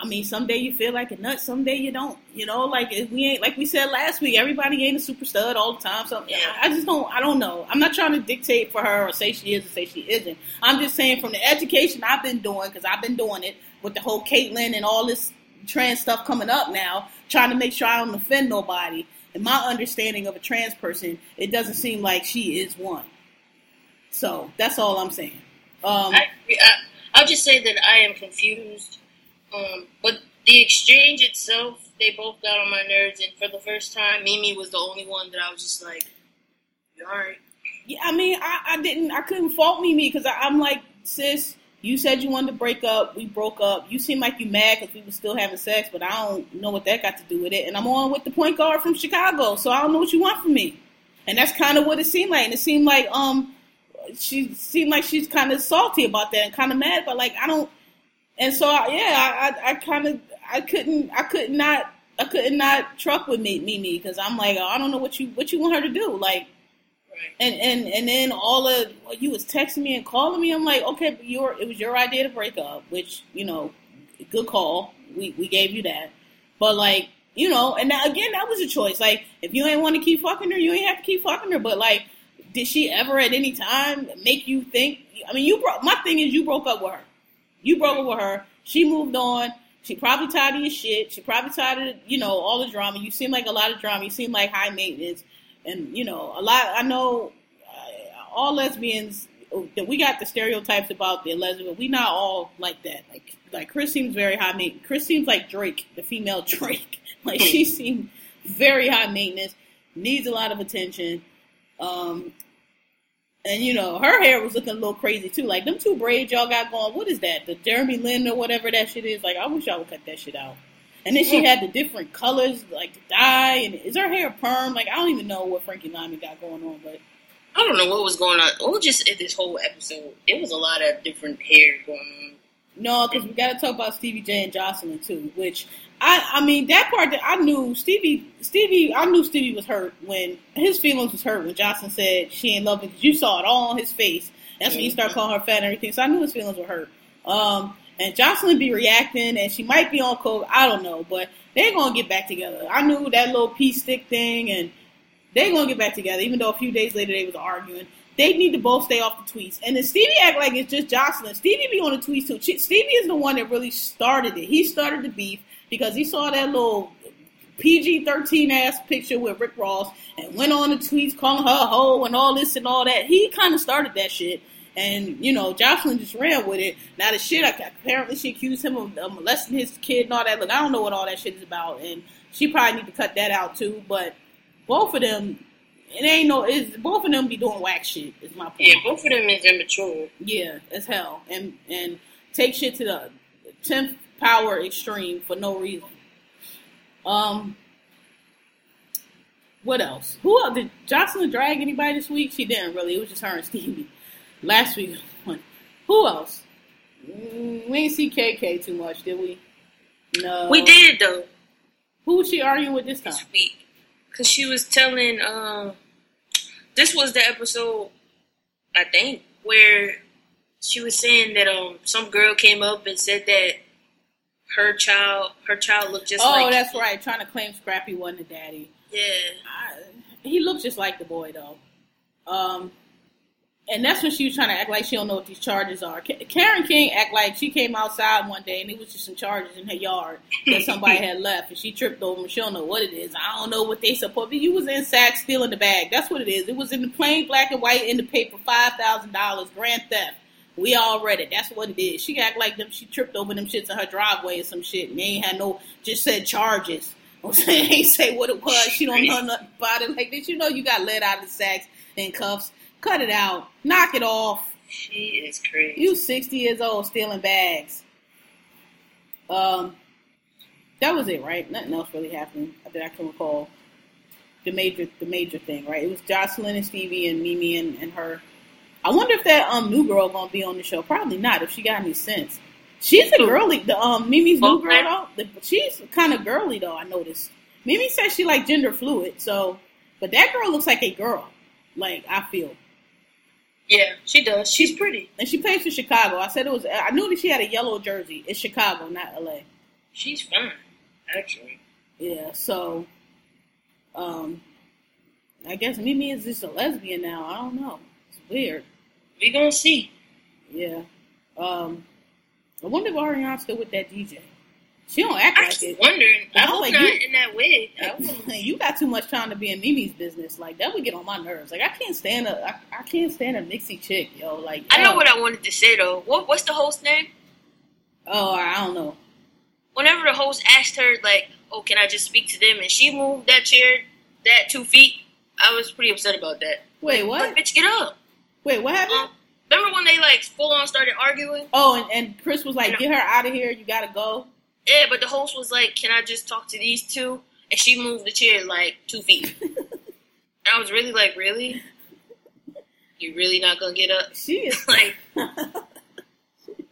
I mean, someday you feel like a nut, someday you don't. You know, like if we ain't like we said last week. Everybody ain't a super stud all the time. So Yeah. I I just don't. I don't know. I'm not trying to dictate for her or say she is or say she isn't. I'm just saying from the education I've been doing because I've been doing it with the whole Caitlyn and all this trans stuff coming up now, trying to make sure I don't offend nobody. In my understanding of a trans person, it doesn't seem like she is one. So that's all I'm saying. Um, I, I, I'll just say that I am confused. Um, but the exchange itself, they both got on my nerves, and for the first time, Mimi was the only one that I was just like, "You all right?" Yeah, I mean, I, I didn't, I couldn't fault Mimi because I'm like, sis, you said you wanted to break up, we broke up. You seem like you mad because we were still having sex, but I don't know what that got to do with it. And I'm on with the point guard from Chicago, so I don't know what you want from me. And that's kind of what it seemed like. And it seemed like um, she seemed like she's kind of salty about that and kind of mad, but like I don't. And so yeah, I, I, I kind of, I couldn't, I could not, I could not truck with me, Mimi because I'm like, oh, I don't know what you, what you want her to do, like. Right. And and and then all of well, you was texting me and calling me. I'm like, okay, but your it was your idea to break up, which you know, good call. We we gave you that, but like you know, and that, again, that was a choice. Like if you ain't want to keep fucking her, you ain't have to keep fucking her. But like, did she ever at any time make you think? I mean, you broke. My thing is, you broke up with her. You broke up with her. She moved on. She probably tired of your shit. She probably tired of you know all the drama. You seem like a lot of drama. You seem like high maintenance, and you know a lot. I know uh, all lesbians. That we got the stereotypes about the lesbian. We not all like that. Like like Chris seems very high maintenance. Chris seems like Drake, the female [laughs] Drake. Like she seems very high maintenance. Needs a lot of attention. Um, and you know, her hair was looking a little crazy too. Like them two braids y'all got going. What is that? The Jeremy Lin or whatever that shit is. Like I wish y'all would cut that shit out. And then she had the different colors, like the dye. And is her hair perm? Like I don't even know what Frankie Lymon got going on, but I don't know what was going on. Or just in this whole episode, it was a lot of different hair going on. no, because we got to talk about Stevie J and Joseline too. Which I, I mean, that part that I knew Stevie, Stevie, I knew Stevie was hurt when his feelings was hurt when Joseline said she ain't love him because you saw it all on his face. That's when you start calling her fat and everything. So I knew his feelings were hurt. Um, and Joseline be reacting, and she might be on coke. I don't know, but they're gonna get back together. I knew that little peace stick thing, and they're gonna get back together. Even though a few days later they was arguing, they need to both stay off the tweets. And then Stevie act like it's just Joseline. Stevie be on the tweets too. Stevie is the one that really started it. He started the beef because he saw that little PG thirteen ass picture with Rick Ross and went on the tweets calling her a hoe and all this and all that. He kind of started that shit. And you know, Joseline just ran with it. Now the shit, apparently she accused him of, molesting his kid and all that. Look, I don't know what all that shit is about, and she probably need to cut that out too. But both of them, it ain't no. It's, both of them be doing whack shit. Is my point. Yeah, both of them is immature. Yeah, as hell, and and take shit to the tenth power extreme for no reason. Um, what else? Who else? did Joseline drag anybody this week? She didn't really. It was just her and Stevie. Last week. [laughs] Who else? We didn't see KK too much, did we? No. We did though Who was she arguing with this time? this week because she was telling. Um, this was the episode, I think, where she was saying that um some girl came up and said that her child her child looked just like oh, like that's right. Trying to claim Scrappy wasn't the daddy. yeah I, he looked just like the boy though. Um, and that's when she was trying to act like she don't know what these charges are. Karen King act like she came outside one day and it was just some charges in her yard that somebody [laughs] had left, and she tripped over. them. She don't know what it is. I don't know what they support. But you was in Saks stealing the bag. That's what it is. It was in the plain black and white in the paper, five thousand dollars, grand theft. We all read it. That's what it is. She act like them. She tripped over them shits in her driveway or some shit, and they ain't had no. Just said charges. [laughs] I'm saying ain't say what it was. She don't know nothing about it. Like, did you know you got let out of the Saks in cuffs? Cut it out. Knock it off. she is crazy. You 60 years old stealing bags. Um, that was it, right? Nothing else really happened that I can recall. The major, the major thing, right? It was Joseline and Stevie and Mimi and, and her. I wonder if that um new girl gonna be on the show. Probably not. If she got any sense. She's a girly. The um Mimi's new girl though. The, she's kind of girly though. I noticed. Mimi says she like gender fluid. So, but that girl looks like a girl. Like I feel. Yeah, she does. She's pretty. and she plays for Chicago. I said it was. I knew that she had a yellow jersey. It's Chicago, not L.A. She's fine, actually. Yeah, so, um, I guess Mimi is just a lesbian now. I don't know. It's weird. We gonna see. Yeah. Um, I wonder if Ariana's still with that DJ. She don't act I like it. wondering. I hope like, not you- in that wig. [laughs] I hope- you got too much time to be in Mimi's business. Like that would get on my nerves. Like I can't stand a I, I can't stand a mixy chick, yo. Like I know oh, what I wanted to say though. What what's the host name? Oh, I don't know. Whenever the host asked her like, "Oh, can I just speak to them?" and she moved that chair that two feet, I was pretty upset about that. Wait, Like, what? bitch, get up. Wait, what happened? Um, remember when they like full on started arguing? Oh, and, and Chris was like, "Get her out of here. You gotta go." Yeah, but the host was like, "Can I just talk to these two? And she moved the chair like two feet. [laughs] and I was really like, "Really? You really not gonna get up?" She is [laughs] Like, [laughs]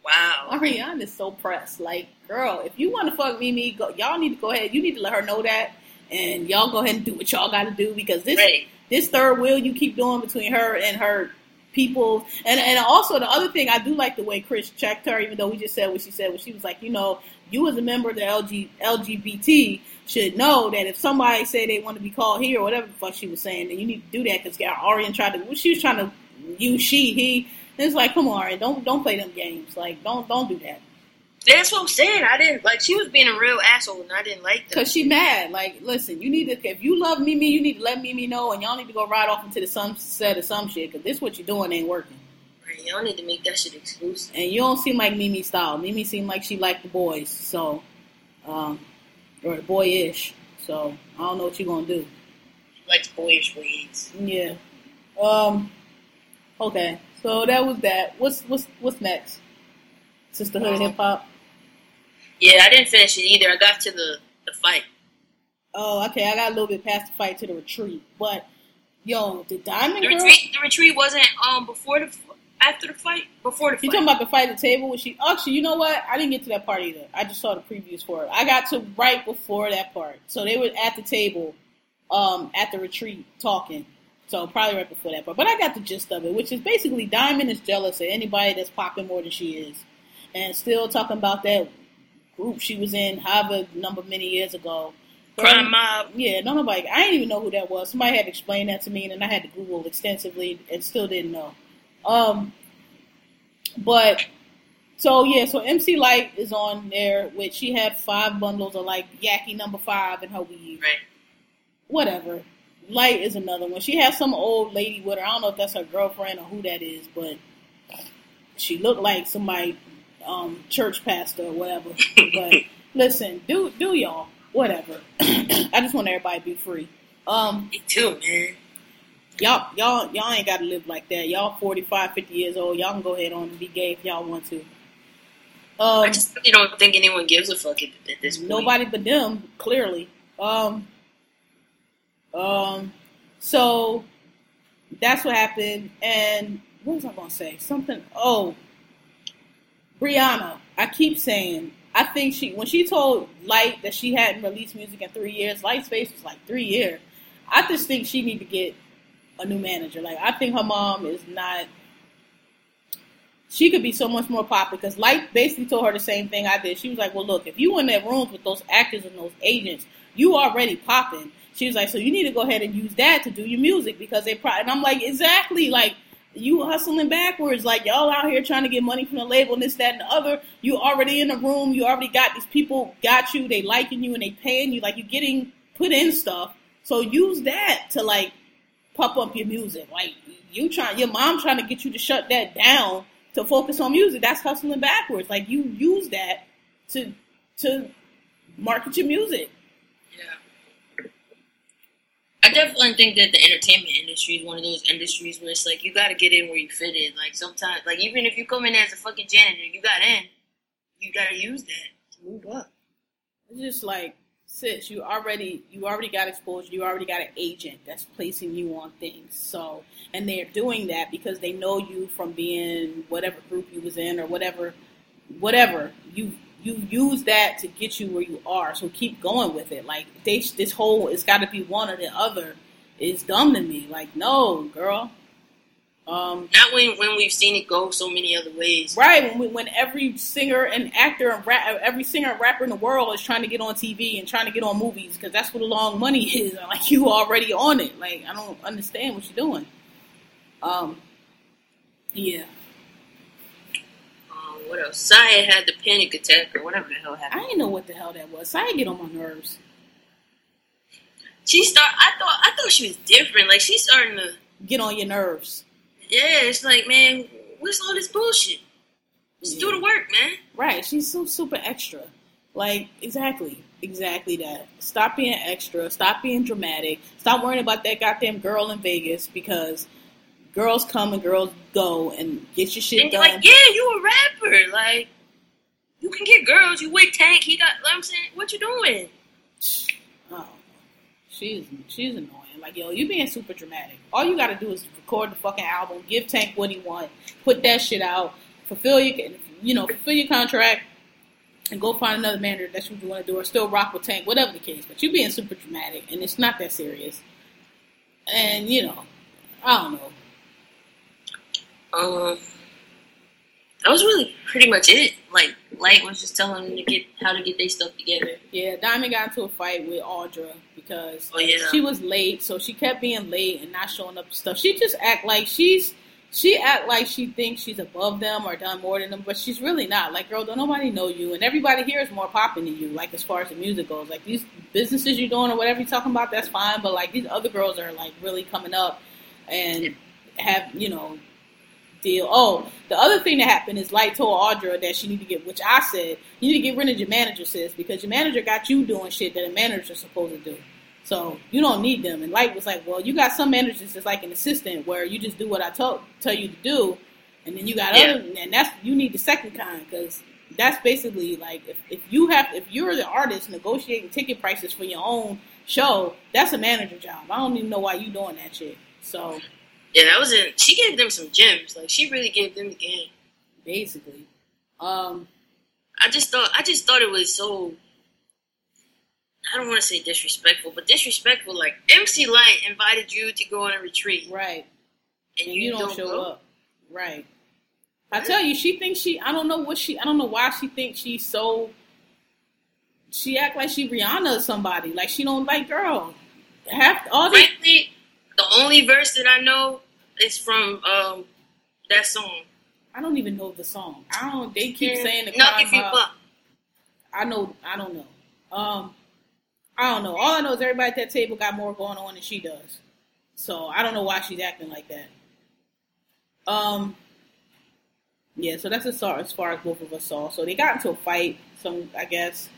wow. Ariana is so pressed. Like, girl, if you want to fuck Mimi, go, y'all need to go ahead. You need to let her know that, and y'all go ahead and do what y'all got to do because this Right. this third wheel you keep doing between her and her people, and and also the other thing I do like the way Chris checked her, even though we just said what she said. When she was like, you know, you as a member of the LG, LGBT should know that if somebody say they want to be called here or whatever the fuck she was saying, then you need to do that because Ariane tried to. She was trying to use she he. And it's like, come on, Ariane, don't don't play them games. Like, don't don't do that. That's what I'm saying. I didn't like. She was being a real asshole, and I didn't like that. Cause she mad. Like, listen, you need to if you love Mimi, you need to let Mimi know, and y'all need to go ride off into the sunset or some shit. Cause this what you're doing ain't working. Right, y'all need to make that shit exclusive. And you don't seem like Mimi style. Mimi seem like she liked the boys, so um, or boyish. So I don't know what you're gonna do. She likes boyish ways. Yeah. Um. Okay. So that was that. What's what's what's next? Sisterhood Um, hip hop. Yeah, I didn't finish it either. I got to the the fight. Oh, okay. I got a little bit past the fight to the retreat, but yo, the Diamond The Girl. retreat. The retreat wasn't um before the after the fight. Before the fight. You talking about the fight at the table? When she actually, you know what? I didn't get to that part either. I just saw the previews for it. I got to right before that part. So they were at the table, um, at the retreat talking. So probably right before that part. But I got the gist of it, which is basically Diamond is jealous of anybody that's popping more than she is, and still talking about that group she was in, however number many years ago. Crime mob. Yeah, no nobody. I didn't even know who that was. Somebody had to explain that to me, and I had to Google extensively, and still didn't know. Um, but so yeah, so MC Lyte is on there, which she had five bundles of like Yaki number five in her weed. Right. Whatever. Lyte is another one. She has some old lady with her. I don't know if that's her girlfriend or who that is, but she looked like somebody, um, church pastor or whatever. but [laughs] listen, do do y'all whatever. [clears throat] I just want everybody to be free. Um, Me too, man. Y'all y'all y'all ain't got to live like that. Y'all 45, 50 years old. Y'all can go ahead on and be gay if y'all want to. Um, I just really don't think anyone gives a fuck at, at this point. nobody but them, clearly. Um, um, so that's what happened. And what was I going to say? Something. Oh, Brianna. I keep saying. I think she when she told Lyte that she hadn't released music in three years. Lyte's face was like three years. I just think she need to get a new manager. Like I think her mom is not. She could be so much more popular because Lyte basically told her the same thing I did. She was like, "Well, look, if you in that room with those actors and those agents, you already popping." She was like, "So you need to go ahead and use that to do your music because they." probably." And I'm like, "Exactly, like." You hustling backwards, like y'all out here trying to get money from the label and this, that, and the other. You already in the room. You already got these people got you. They liking you and they paying you. Like you're getting put in stuff. So use that to like pump up your music. Like you trying, your mom trying to get you to shut that down to focus on music. That's hustling backwards. Like you use that to to market your music. Yeah. I definitely think that the entertainment industry is one of those industries where it's like you got to get in where you fit in. Like sometimes, like even if you come in as a fucking janitor, you got in, you got to use that to move up. It's just like sis, you already you already got exposure. You already got an agent that's placing you on things. So and they're doing that because they know you from being whatever group you was in or whatever whatever you you use that to get you where you are. So keep going with it. Like they, this whole it's got to be one or the other is dumb to me. Like no, girl. Um, Not when when we've seen it go so many other ways. right when we, when every singer and actor and rap, every singer and rapper in the world is trying to get on TV and trying to get on movies because that's where the long money [laughs] is. Like you already on it. Like I don't understand what you're doing. Um, yeah, Um, what else? Siya had the panic attack or whatever the hell happened. I didn't know what the hell that was. I get on my nerves. She start. I thought I thought she was different. Like she's starting to. Get on your nerves. Yeah, it's like man, what's all this bullshit? Just do the work, man. Right. She's so super extra. Like, exactly. Exactly that. Stop being extra. Stop being dramatic. Stop worrying about that goddamn girl in Vegas because girls come and girls go and get your shit And done. like, yeah, you a rapper. Like, you can get girls. You with Tank. He got. Like I'm saying, what you doing? Oh, she's she's annoying. Like, yo, you being super dramatic. All you gotta do is record the fucking album, give Tank what he want, put that shit out, fulfill your you know, fulfill your contract, and go find another manager. That's what you want to do, or still rock with Tank, whatever the case. But you being super dramatic, and it's not that serious. And you know, I don't know. Um, that was really pretty much it. Like, Lyte was just telling them to get how to get their stuff together. Yeah, Diamond got into a fight with Audra because Oh, yeah. she was late, so she kept being late and not showing up to stuff. She just act like she's she act like she thinks she's above them or done more than them, but she's really not. Like, girl, don't nobody know you, and everybody here is more popping than you. Like as far as the music goes, like these businesses you're doing or whatever you're talking about, that's fine. But like these other girls are like really coming up and have you know deal. Oh, the other thing that happened is Lyte told Audra that she need to get, which I said, you need to get rid of your manager, sis, because your manager got you doing shit that a manager's supposed to do. So you don't need them. And Lyte was like, well, you got some managers that's like an assistant where you just do what I told tell you to do, and then you got Yeah. other, and that's you need the second kind because that's basically like if, if you have if you're the artist negotiating ticket prices for your own show, that's a manager job. I don't even know why you doing that shit. So Yeah, that was it. She gave them some gems. Like, she really gave them the game. basically, um, I just thought. I just thought it was so. I don't want to say disrespectful, but disrespectful. Like MC Lyte invited you to go on a retreat, right. and you, you, don't, show go? up. Right. I tell you, she thinks she. I don't know what she. I don't know why she thinks she's so. She act like she Rihanna or somebody. Like she don't like girl. Half all the Frankly, the only verse that I know is from um that song. I don't even know the song. I don't. They keep saying the no, crime if you mob. fuck. I know. I don't know. Um, I don't know. All I know is everybody at that table got more going on than she does. So I don't know why she's acting like that. Um. Yeah, so that's as far as far as both of us saw. So they got into a fight. Some, I guess,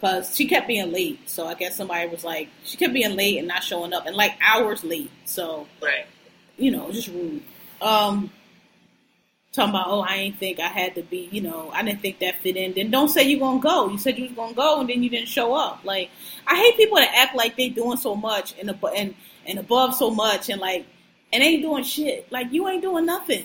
because she kept being late. So I guess somebody was like, she kept being late and not showing up, and like hours late. So Right. you know, just rude. Um, talking about, oh, I ain't think I had to be, you know, I didn't think that fit in. Then don't say you're gonna go. You said you was gonna go, and then you didn't show up. Like, I hate people that act like they doing so much and abo- and and above so much, and like, and ain't doing shit. Like, you ain't doing nothing.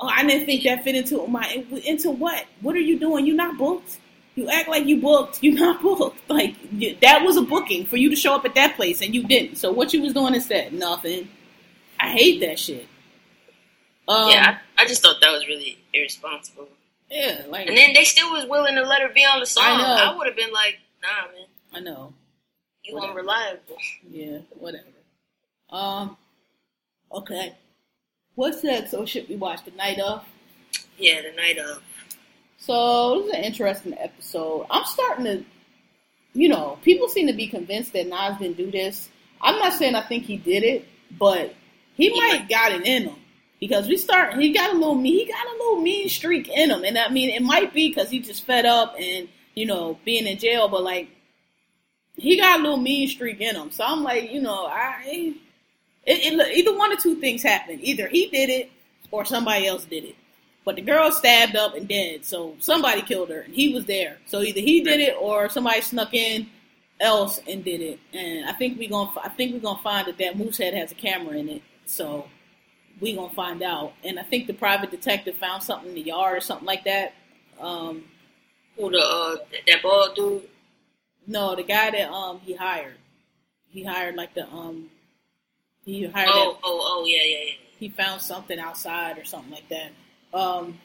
Oh, I didn't think that fit into my into what? What are you doing? You not booked. You act like you booked. You're not [laughs] booked. Like that was a booking for you to show up at that place, and you didn't. So what you was doing instead? Nothing. I hate that shit. Um, yeah, I, I just thought that was really irresponsible. yeah, like And then they still was willing to let her be on the song. I. I, would have been like, nah, man, I know. you Whatever. unreliable. Yeah, whatever. Um, okay. What's next? Or should we watch the night of? Yeah, the night of. So this is an interesting episode. I'm starting to, you know, people seem to be convinced that Naz didn't do this. I'm not saying I think he did it, but he He might might. got it in him because we start. He got a little mean. He got a little mean streak in him, and I mean, it might be because he just fed up and you know being in jail, but like he got a little mean streak in him. So I'm like, you know, I it, it, either one or two things happened. Either he did it or somebody else did it. But the girl stabbed up and dead, so somebody killed her, and he was there. So either he did it or somebody snuck in else and did it. And I think we gonna I think we're gonna find that that moose head has a camera in it. So we gonna find out. And I think the private detective found something in the yard or something like that. Um, Who the uh that, bald dude? no, the guy that um he hired, he hired like the um he hired Oh, that oh, oh, yeah, yeah, yeah. he found something outside or something like that. Um,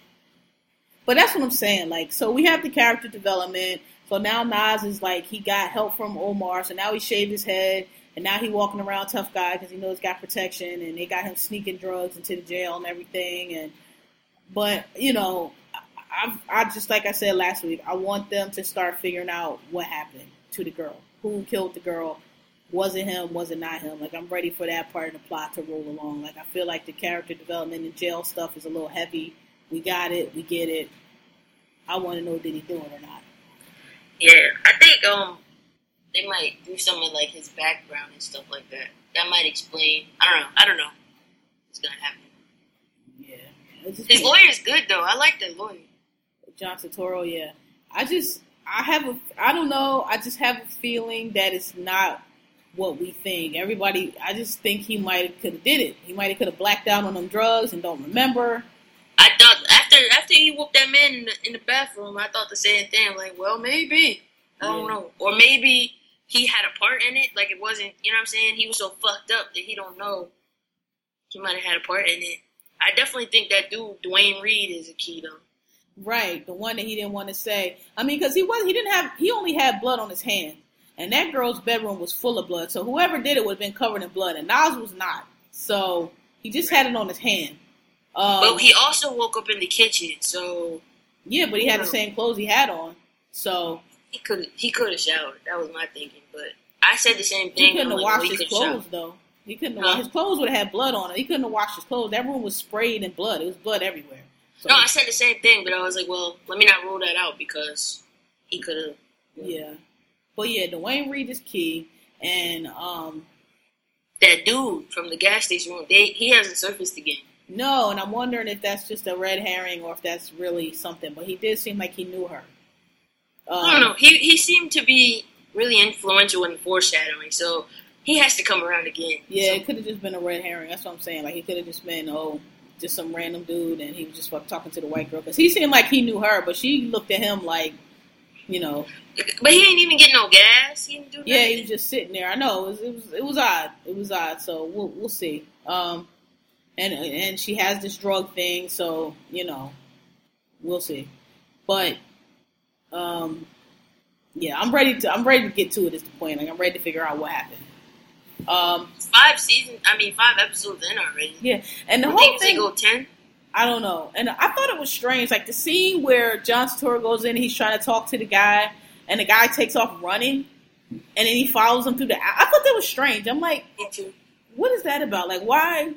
but that's what I'm saying. Like, so we have the character development. So now Naz is like he got help from Omar, so now he shaved his head, and now he walking around tough guy because he knows got protection, and they got him sneaking drugs into the jail and everything. And but you know, I, I just like I said last week, I want them to start figuring out what happened to the girl, who killed the girl. Was it him? Was it not him? Like I'm ready for that part of the plot to roll along. Like I feel like the character development and jail stuff is a little heavy. We got it. We get it. I want to know did he do it or not. Yeah, I think um they might do something like his background and stuff like that. That might explain. I don't know. I don't know. What's gonna happen? Yeah. His His lawyer's good though. I like that lawyer. John Turturro, yeah. I just, I have a, I don't know. I just have a feeling that it's not what we think. Everybody, I just think he might have could have did it. He might have could have blacked out on them drugs and don't remember. I thought after after he whooped that man in the, in the bathroom, I thought the same thing. I'm like, well, maybe I don't Yeah. know, or maybe he had a part in it. Like it wasn't, you know what I'm saying? He was so fucked up that he don't know. He might have had a part in it. I definitely think that dude, Duane Reade, is a key though. Right, the one that he didn't want to say. I mean, because he was, he didn't have, he only had blood on his hand, and that girl's bedroom was full of blood. So whoever did it would have been covered in blood, and Naz was not. So he just had it on his hand. Um, But he also woke up in the kitchen, so yeah, but he had the same clothes he had on. So he could he could have showered. That was my thinking. But I said the same thing. he couldn't have like, washed well, his clothes though. He couldn't have. Huh? His clothes would have had blood on it. He couldn't have washed his clothes. That room was sprayed in blood. It was blood everywhere. So, No, I said the same thing, but I was like, well, let me not rule that out because he could have. yeah, but yeah, Duane Reade is key, and um, That dude from the gas station room, they he hasn't surfaced again. no, and I'm wondering if that's just a red herring or if that's really something. But he did seem like he knew her. Um, I don't know. He he seemed to be really influential in foreshadowing, so he has to come around again. Yeah, So- it could have just been a red herring. That's what I'm saying. Like he could have just been oh, just some random dude, and he was just talking to the white girl because he seemed like he knew her, but she looked at him like, you know, but he ain't even get no gas. He didn't do yeah, he was just sitting there. I know it was it was, it was odd. It was odd. So we'll we'll see. Um, and and she has this drug thing, so you know, we'll see. But um, yeah, I'm ready to I'm ready to get to it. Is the point? Like I'm ready to figure out what happened. Um, five seasons. I mean, five episodes in already. yeah, and the whole thing. go ten. I don't know. And I thought it was strange. Like the scene where John Turturro goes in, he's trying to talk to the guy, and the guy takes off running, and then he follows him through the. I thought that was strange. I'm like, what is that about? Like, why?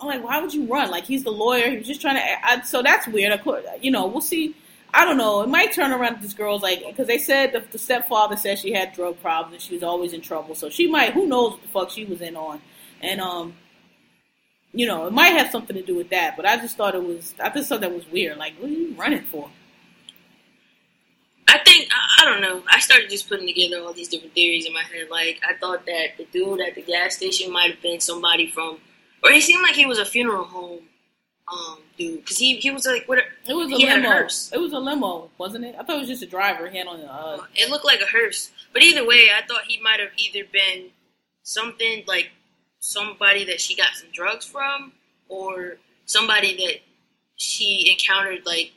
I'm like, why would you run? Like, he's the lawyer. He was just trying to. I, so that's weird. Of course, you know, we'll see. I don't know. It might turn around. This girl's like, because they said the, the stepfather said she had drug problems and she was always in trouble. So she might. Who knows what the fuck she was in on? And um, you know, it might have something to do with that. But I just thought it was. I just thought that was weird. Like, what are you running for? I think I, I don't know. I started just putting together all these different theories in my head. Like I thought that the dude at the gas station might have been somebody from, or he seemed like he was a funeral home um dude because he he was like what? It was a He had a limo. hearse. It was a limo, wasn't it? I thought it was just a driver handling. Uh, It looked like a hearse, but either way, I thought he might have either been something like somebody that she got some drugs from, or somebody that she encountered like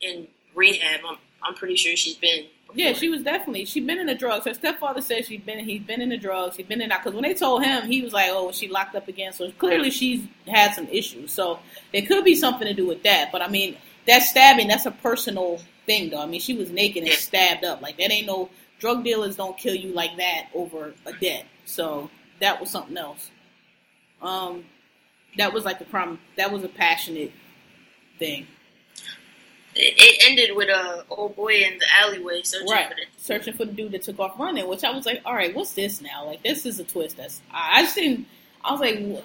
in rehab. I'm I'm pretty sure she's been. Yeah, she was definitely. She'd been in the drugs. Her stepfather said she'd been. He's been in the drugs. He'd been in that because when they told him, he was like, "Oh, she locked up again?" So clearly, she's had some issues. So it could be something to do with that. But I mean, that stabbing, that's a personal thing, though. I mean, she was naked and stabbed up. Like that ain't no drug dealers don't kill you like that over a debt. So that was something else. Um, that was like a prom. That was a passionate thing. It, it ended with a old boy in the alleyway searching right for the searching for the dude that took off running which i was like all right what's this now like this is a twist that's i, I just didn't i was like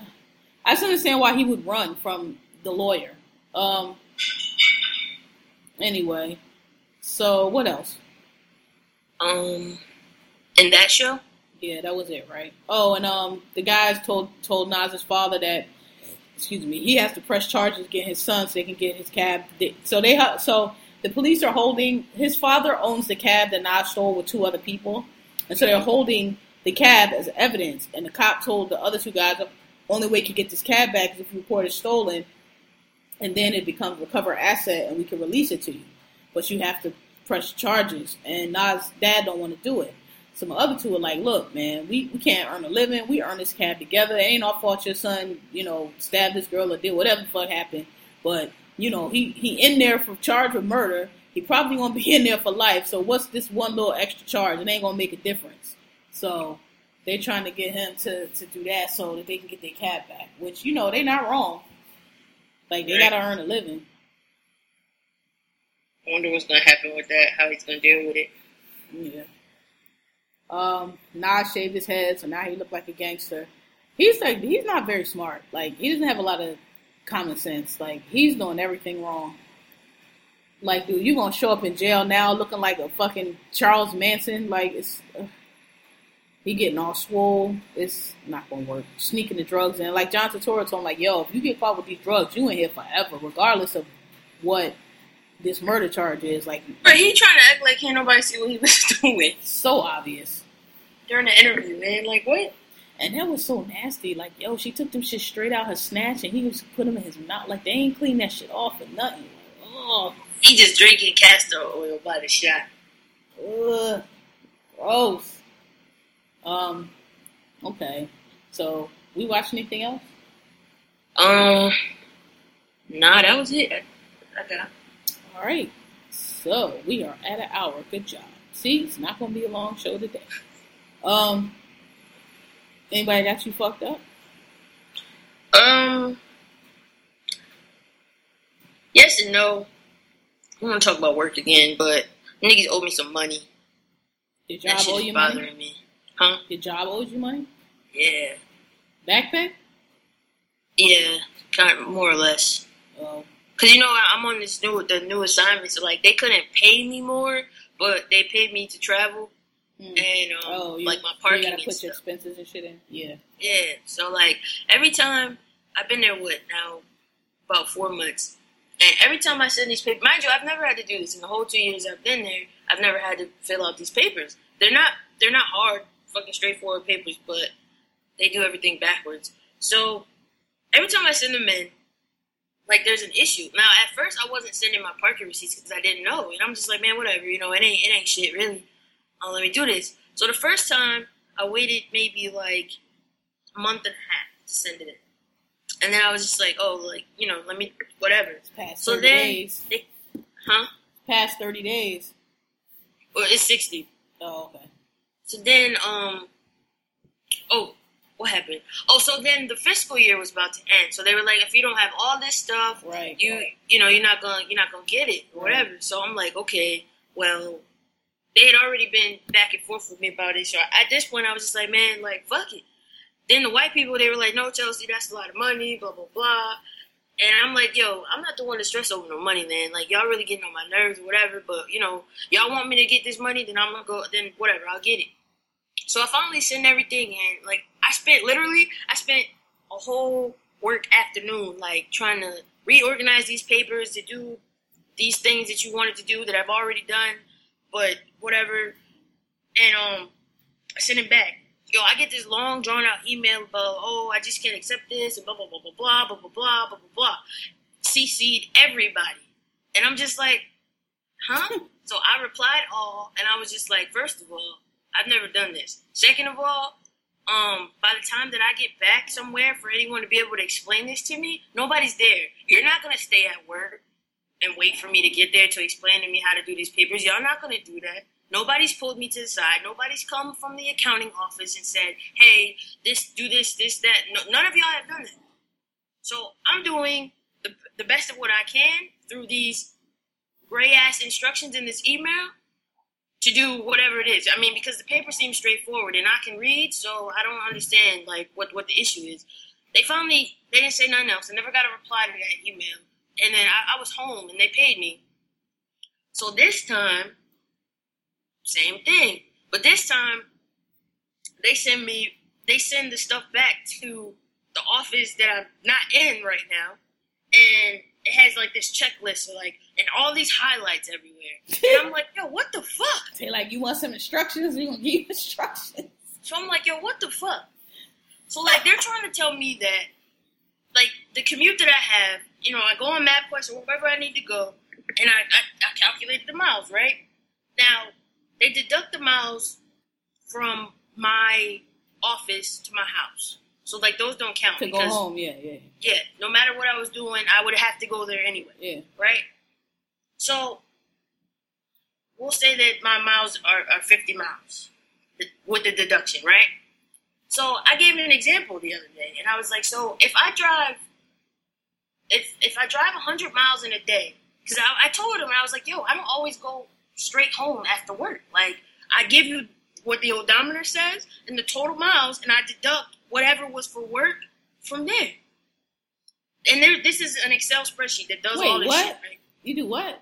i just understand why he would run from the lawyer um anyway so what else um in that show. Yeah that was it right? Oh and um the guys told told naz's father that excuse me he has to press charges against his son so they can get his cab. So they ha- so the police are holding his father owns the cab that naz stole with two other people. And so they're holding the cab as evidence. And the cop told the other two guys only way you can get this cab back is if you report it stolen, and then it becomes recover asset, and we can release it to you. But you have to press charges, and Naz' dad don't want to do it. So my other two are like, look, man, we, we can't earn a living. We earn this cab together. It ain't our fault your son, you know, stabbed this girl or did whatever the fuck happened. But, you know, he, he in there for charge with murder. He probably won't be [laughs] in there for life. So what's this one little extra charge? It ain't gonna make a difference. So they're trying to get him to, to do that so that they can get their cab back. Which, you know, they're not wrong. Like they Right. gotta earn a living. I wonder what's gonna happen with that. How he's gonna deal with it. Yeah. Um, Naz shaved his head, so now he looked like a gangster. He's like he's not very smart. Like he doesn't have a lot of common sense. Like he's doing everything wrong. Like, dude, you gonna show up in jail now looking like a fucking Charles Manson? Like it's ugh. he getting all swole. It's not gonna work. Sneaking the drugs in. Like John Turturro told him, like, yo, if you get caught with these drugs, you in here forever, regardless of what this murder charge is. Like, But he trying to act like can't nobody see what he was [laughs] doing so obvious. during the interview, man. Like what? And that was so nasty. Like, yo, she took them shit straight out her snatch and he was put them in his mouth. Like, they ain't clean that shit off or nothing. Oh, He just drinking castor oil by the shot. ugh, gross. Um, okay. So, we watch anything else? Um, nah, that was it. I, I got. All right. So, we are at an hour. Good job. See, it's not going to be a long show today. Um, anybody got you fucked up? Um, yes and no. I'm gonna talk about work again, but niggas owe me some money. Your job owe you money? bothering me. Huh? Your job owes you money? Yeah. Backpack? Yeah, kind of more or less. Oh, Cause you know I'm on this new the new assignment, so like they couldn't pay me more, but they paid me to travel hmm. and um, Oh, you, like my you parking gotta and put your expenses and shit in. Yeah. Yeah, so like every time I've been there, what now? About four months, and every time I send these papers, mind you, I've never had to do this in the whole two years I've been there. I've never had to fill out these papers. They're not they're not hard, fucking straightforward papers, but they do everything backwards. So every time I send them in, like there's an issue. Now at first I wasn't sending my parking receipts because I didn't know, and I'm just like, man, whatever, you know, it ain't it ain't shit really. Oh, let me do this. So the first time I waited maybe like a month and a half to send it in. And then I was just like, oh, like, you know, let me, whatever. It's past So 30 then, days. they, huh? Past 30 days. Well, it's 60. Oh, okay. So then, um, oh, what happened? Oh, so then the fiscal year was about to end. So they were like, if you don't have all this stuff, Right. you, you know, you're not gonna, you're not gonna get it or Right. whatever. So I'm like, okay, well, they had already been back and forth with me about it. So at this point, I was just like, man, like, fuck it. Then the white people, they were like, no, Chelsea, that's a lot of money, blah, blah, blah. And I'm like, yo, I'm not the one to stress over no money, man. Like, y'all really getting on my nerves or whatever. But, you know, y'all want me to get this money, then I'm to go, then whatever, I'll get it. So I finally sent everything in. Like, I spent, literally, I spent a whole work afternoon, like, trying to reorganize these papers to do these things that you wanted to do that I've already done. But, whatever. And, um, I sent it back. Yo, I get this long drawn out email about, oh, I just can't accept this, and blah, blah, blah, blah, blah, blah, blah, blah, blah, blah, blah. CC'd everybody. And I'm just like, huh? so I replied all, and I was just like, first of all, I've never done this. Second of all, um, by the time that I get back somewhere for anyone to be able to explain this to me, nobody's there. You're not gonna stay at work and wait for me to get there to explain to me how to do these papers. Y'all not gonna do that. Nobody's pulled me to the side. Nobody's come from the accounting office and said, "Hey, this, do this, this, that." No, none of y'all have done that. So I'm doing the, the best of what I can through these gray ass instructions in this email to do whatever it is. I mean, because the paper seems straightforward and I can read, so I don't understand like what what the issue is. They finally they didn't say nothing else. I never got a reply to that email, and then I, I was home and they paid me. So this time, same thing, but this time they send me they send the stuff back to the office that I'm not in right now, and it has like this checklist, of, like, and all these highlights everywhere. [laughs] And I'm like, yo, what the fuck? Say, like, you want some instructions? We gonna give you instructions. So I'm like, yo, what the fuck? So like they're trying to tell me that like the commute that I have, you know, I go on MapQuest or wherever I need to go, and I, I, I calculate the miles, right? Now they deduct the miles from my office to my house. So like those don't count To go because home, yeah, yeah, yeah, no matter what I was doing, I would have to go there anyway, yeah. right? So we'll say that my miles are, are 50 miles with the deduction, right? So I gave an example the other day, and I was like, so if I drive, if if I drive 100 miles in a day, because I, I told him, I was like, yo, I don't always go straight home after work. Like I give you what the odometer says and the total miles, and I deduct whatever was for work from there. And there, this is an Excel spreadsheet that does Wait, all this what? shit. Right? You do what?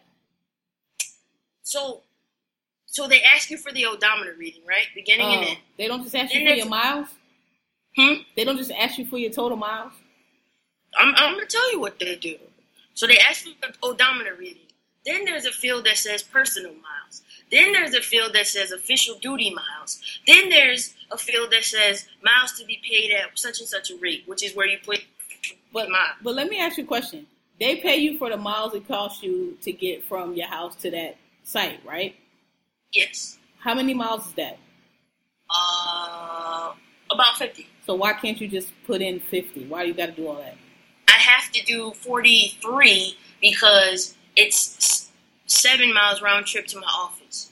So, so they ask you for the odometer reading, right? Beginning and Oh, end. they don't just ask you And for your miles. Hmm? They don't just ask you for your total miles. I'm, I'm gonna tell you what they do. So they ask you for the odometer reading. Then there's a field that says personal miles. Then there's a field that says official duty miles. Then there's a field that says miles to be paid at such and such a rate, which is where you put But miles. but let me ask you a question. They pay you for the miles it costs you to get from your house to that site, right? Yes. How many miles is that? Uh, about 50. So why can't you just put in fifty? Why do you got to do all that? I have to do 43 because it's seven miles round trip to my office.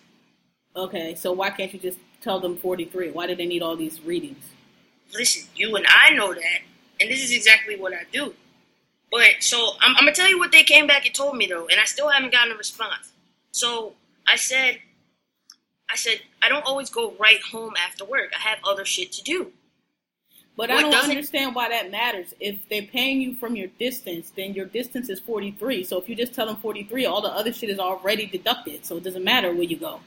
Okay, so why can't you just tell them forty three? Why do they need all these readings? listen, you and I know that, and this is exactly what I do. But so I'm, I'm gonna tell you what they came back and told me though, and I still haven't gotten a response. So I said, I said I don't always go right home after work. I have other shit to do. But What I don't understand why that matters. If they're paying you from your distance, then your distance is 43. So if you just tell them 43, all the other shit is already deducted. So it doesn't matter where you go.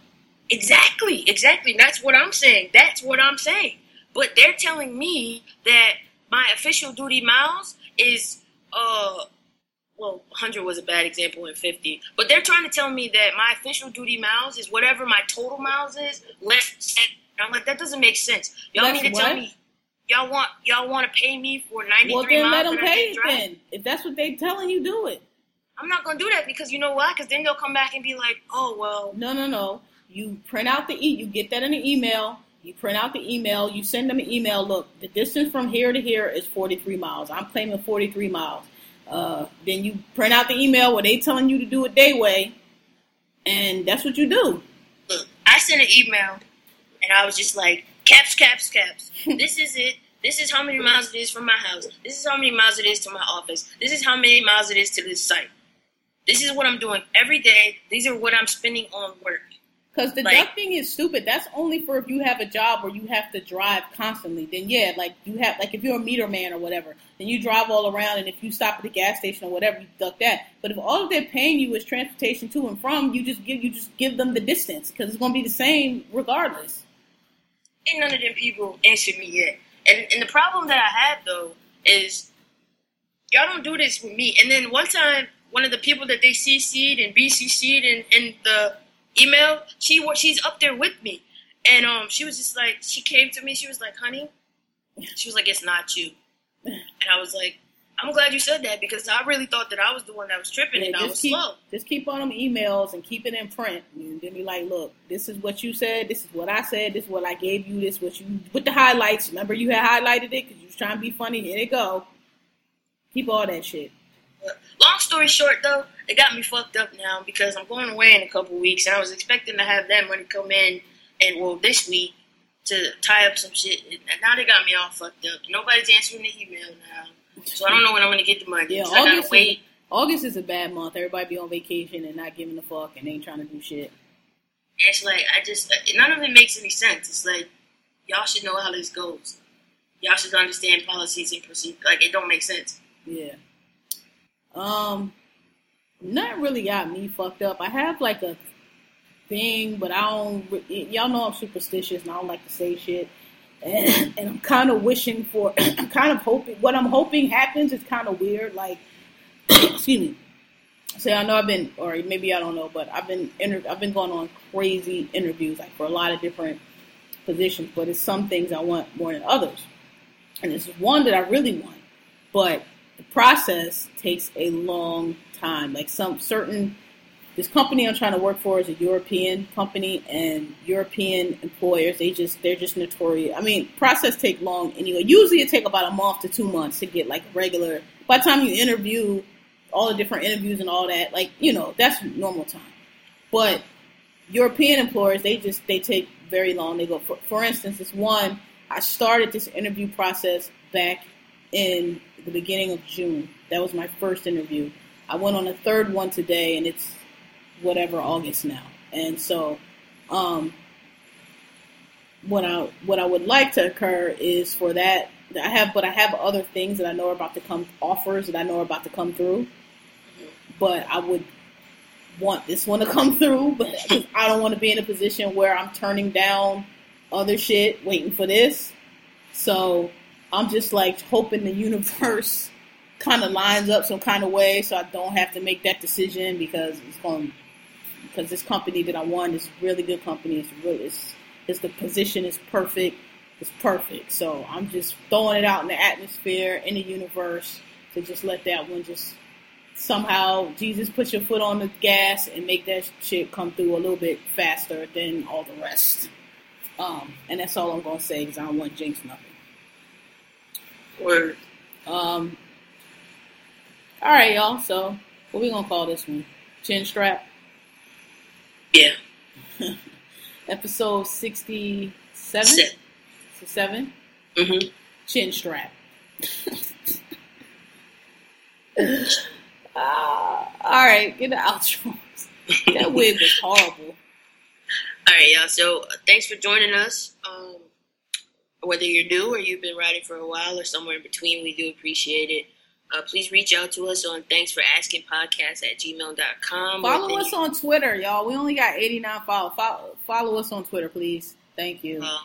Exactly, exactly. That's what I'm saying. That's what I'm saying. But they're telling me that my official duty miles is uh well, 100 was a bad example and 50. But they're trying to tell me that my official duty miles is whatever my total miles is less. And I'm like that doesn't make sense. Y'all need to tell me y'all want y'all want to pay me for 93 Well, then miles let them pay it then. If that's what they're telling you, do it. I'm not going to do that because you know why? Cuz then they'll come back and be like, "Oh, well, No, no, no. You print out the e. You get that in an email. You print out the email. You send them an email. Look, the distance from here to here is 43 miles. I'm claiming 43 miles. Uh, then you print out the email where they telling you to do it their way, and that's what you do. Look, I sent an email and I was just like, caps, caps, caps. [laughs] this is it. This is how many miles it is from my house. This is how many miles it is to my office. This is how many miles it is to this site. This is what I'm doing every day. These are what I'm spending on work. Because Like- deducting is stupid. That's only for if you have a job where you have to drive constantly. Then yeah, like you have, like if you're a meter man or whatever, then you drive all around, and if you stop at the gas station or whatever, you deduct that. But if all they're paying you is transportation to and from, you just give you just give them the distance because it's going to be the same regardless. Ain't none of them people answered me yet. And and the problem that I have though is y'all don't do this with me. And then one time, one of the people that they CC'd and BCC'd and, and the email, she she's up there with me, and um, she was just like, she came to me, she was like, honey, she was like, it's not you, and I was like, I'm glad you said that because I really thought that I was the one that was tripping and I was keep slow. just keep on them emails and keep it in print, and then be like, look, this is what you said, this is what I said, this is what I gave you, this is what you with the highlights. Remember, you had highlighted it because you was trying to be funny. Here it go. Keep all that shit. Long story short, though, they got me fucked up now because I'm going away in a couple weeks, and I was expecting to have that money come in, and well, this week to tie up some shit. And now they got me all fucked up. Nobody's answering the email now, so I don't know when I'm gonna get the money. Yeah, 'cause I gotta August is, wait. August is a bad month. Everybody be on vacation and not giving a fuck and ain't trying to do shit. And it's like I just uh, none of it makes any sense. It's like y'all should know how this goes. Y'all should understand policies and procedures. Like it don't make sense. Yeah. Um, nothing really got me fucked up. I have like a thing, but I don't. Y'all know I'm superstitious and I don't like to say shit. And, and I'm kind of wishing for, [coughs] I'm kind of hoping. What I'm hoping happens is kind of weird. Like, [coughs] excuse me. Say I know I've been, or maybe I don't know, but I've been inter- I've been going on crazy interviews, like for a lot of different positions. But it's some things I want more than others. and this is one that I really want, but the process takes a long time. Like some certain this company I'm trying to work for is a European company, and European employers they just they're just notorious. I mean, process take long anyway. Usually it take about a month to two months to get like regular. By the time you interview, all the different interviews and all that, like you know that's normal time. But European employers they just they take very long. They go for, for instance, this one I started this interview process back in the beginning of June. That was my first interview. I went on a third one today, and it's whatever August now. And so, um, what I what I would like to occur is for that I have, but I have other things that I know are about to come offers that I know are about to come through. But I would want this one to [laughs] come through, but I don't want to be in a position where I'm turning down other shit waiting for this. So I'm just like hoping the universe [laughs] kind of lines up some kind of way so I don't have to make that decision because it's going because this company that I want is really good company. It's really it's, it's the position is perfect. It's perfect. So I'm just throwing it out in the atmosphere in the universe to just let that one just somehow Jesus put your foot on the gas and make that shit come through a little bit faster than all the rest. Um, and that's all I'm gonna say because I don't want jinx nothing. Word. Um, all right, y'all. So what we gonna call this one? Chin strap. Yeah. [laughs] Episode sixty-seven. Sit. Seven. Mm-hmm. Chin strap. [laughs] Ah, all right, get the outro. that wig was horrible. [laughs] All right, y'all. So uh, thanks for joining us. Um, whether you're new or you've been riding for a while or somewhere in between, we do appreciate it. Uh, please reach out to us on thanks for asking podcast at gmail.com. Follow us on Twitter, y'all. We only got 89 follow. Follow, follow us on Twitter, please. Thank you. Uh,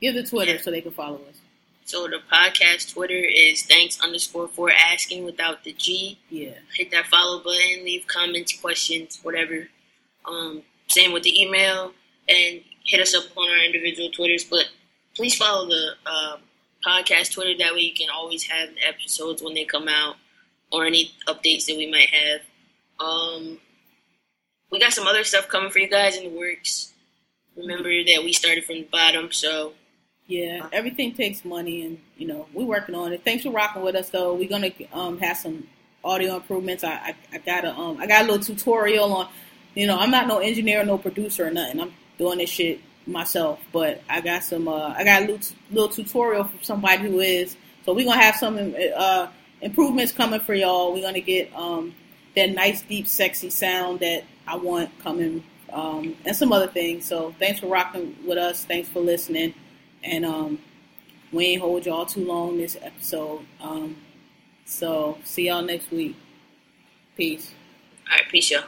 Give the Twitter yeah. so they can follow us. so the podcast Twitter is thanks underscore for asking without the G. Yeah. Hit that follow button, leave comments, questions, whatever. Um, same with the email, and hit us up on our individual Twitters. But please follow the uh, podcast Twitter. That way you can always have the episodes when they come out or any updates that we might have. Um, we got some other stuff coming for you guys in the works. Remember that we started from the bottom, so Yeah, everything takes money, and you know we're working on it. Thanks for rocking with us, though. We're gonna um, have some audio improvements. I, I, I got a um, I got a little tutorial on. You know, I'm not no engineer, no producer, or nothing. I'm doing this shit myself, but I got some. Uh, I got a little, little tutorial from somebody who is. So we're gonna have some uh, improvements coming for y'all. We're gonna get um, that nice, deep, sexy sound that I want coming, um, and some other things. So thanks for rocking with us. Thanks for listening. And um, we ain't hold y'all too long this episode. Um, so see y'all next week. Peace. all right, peace, y'all.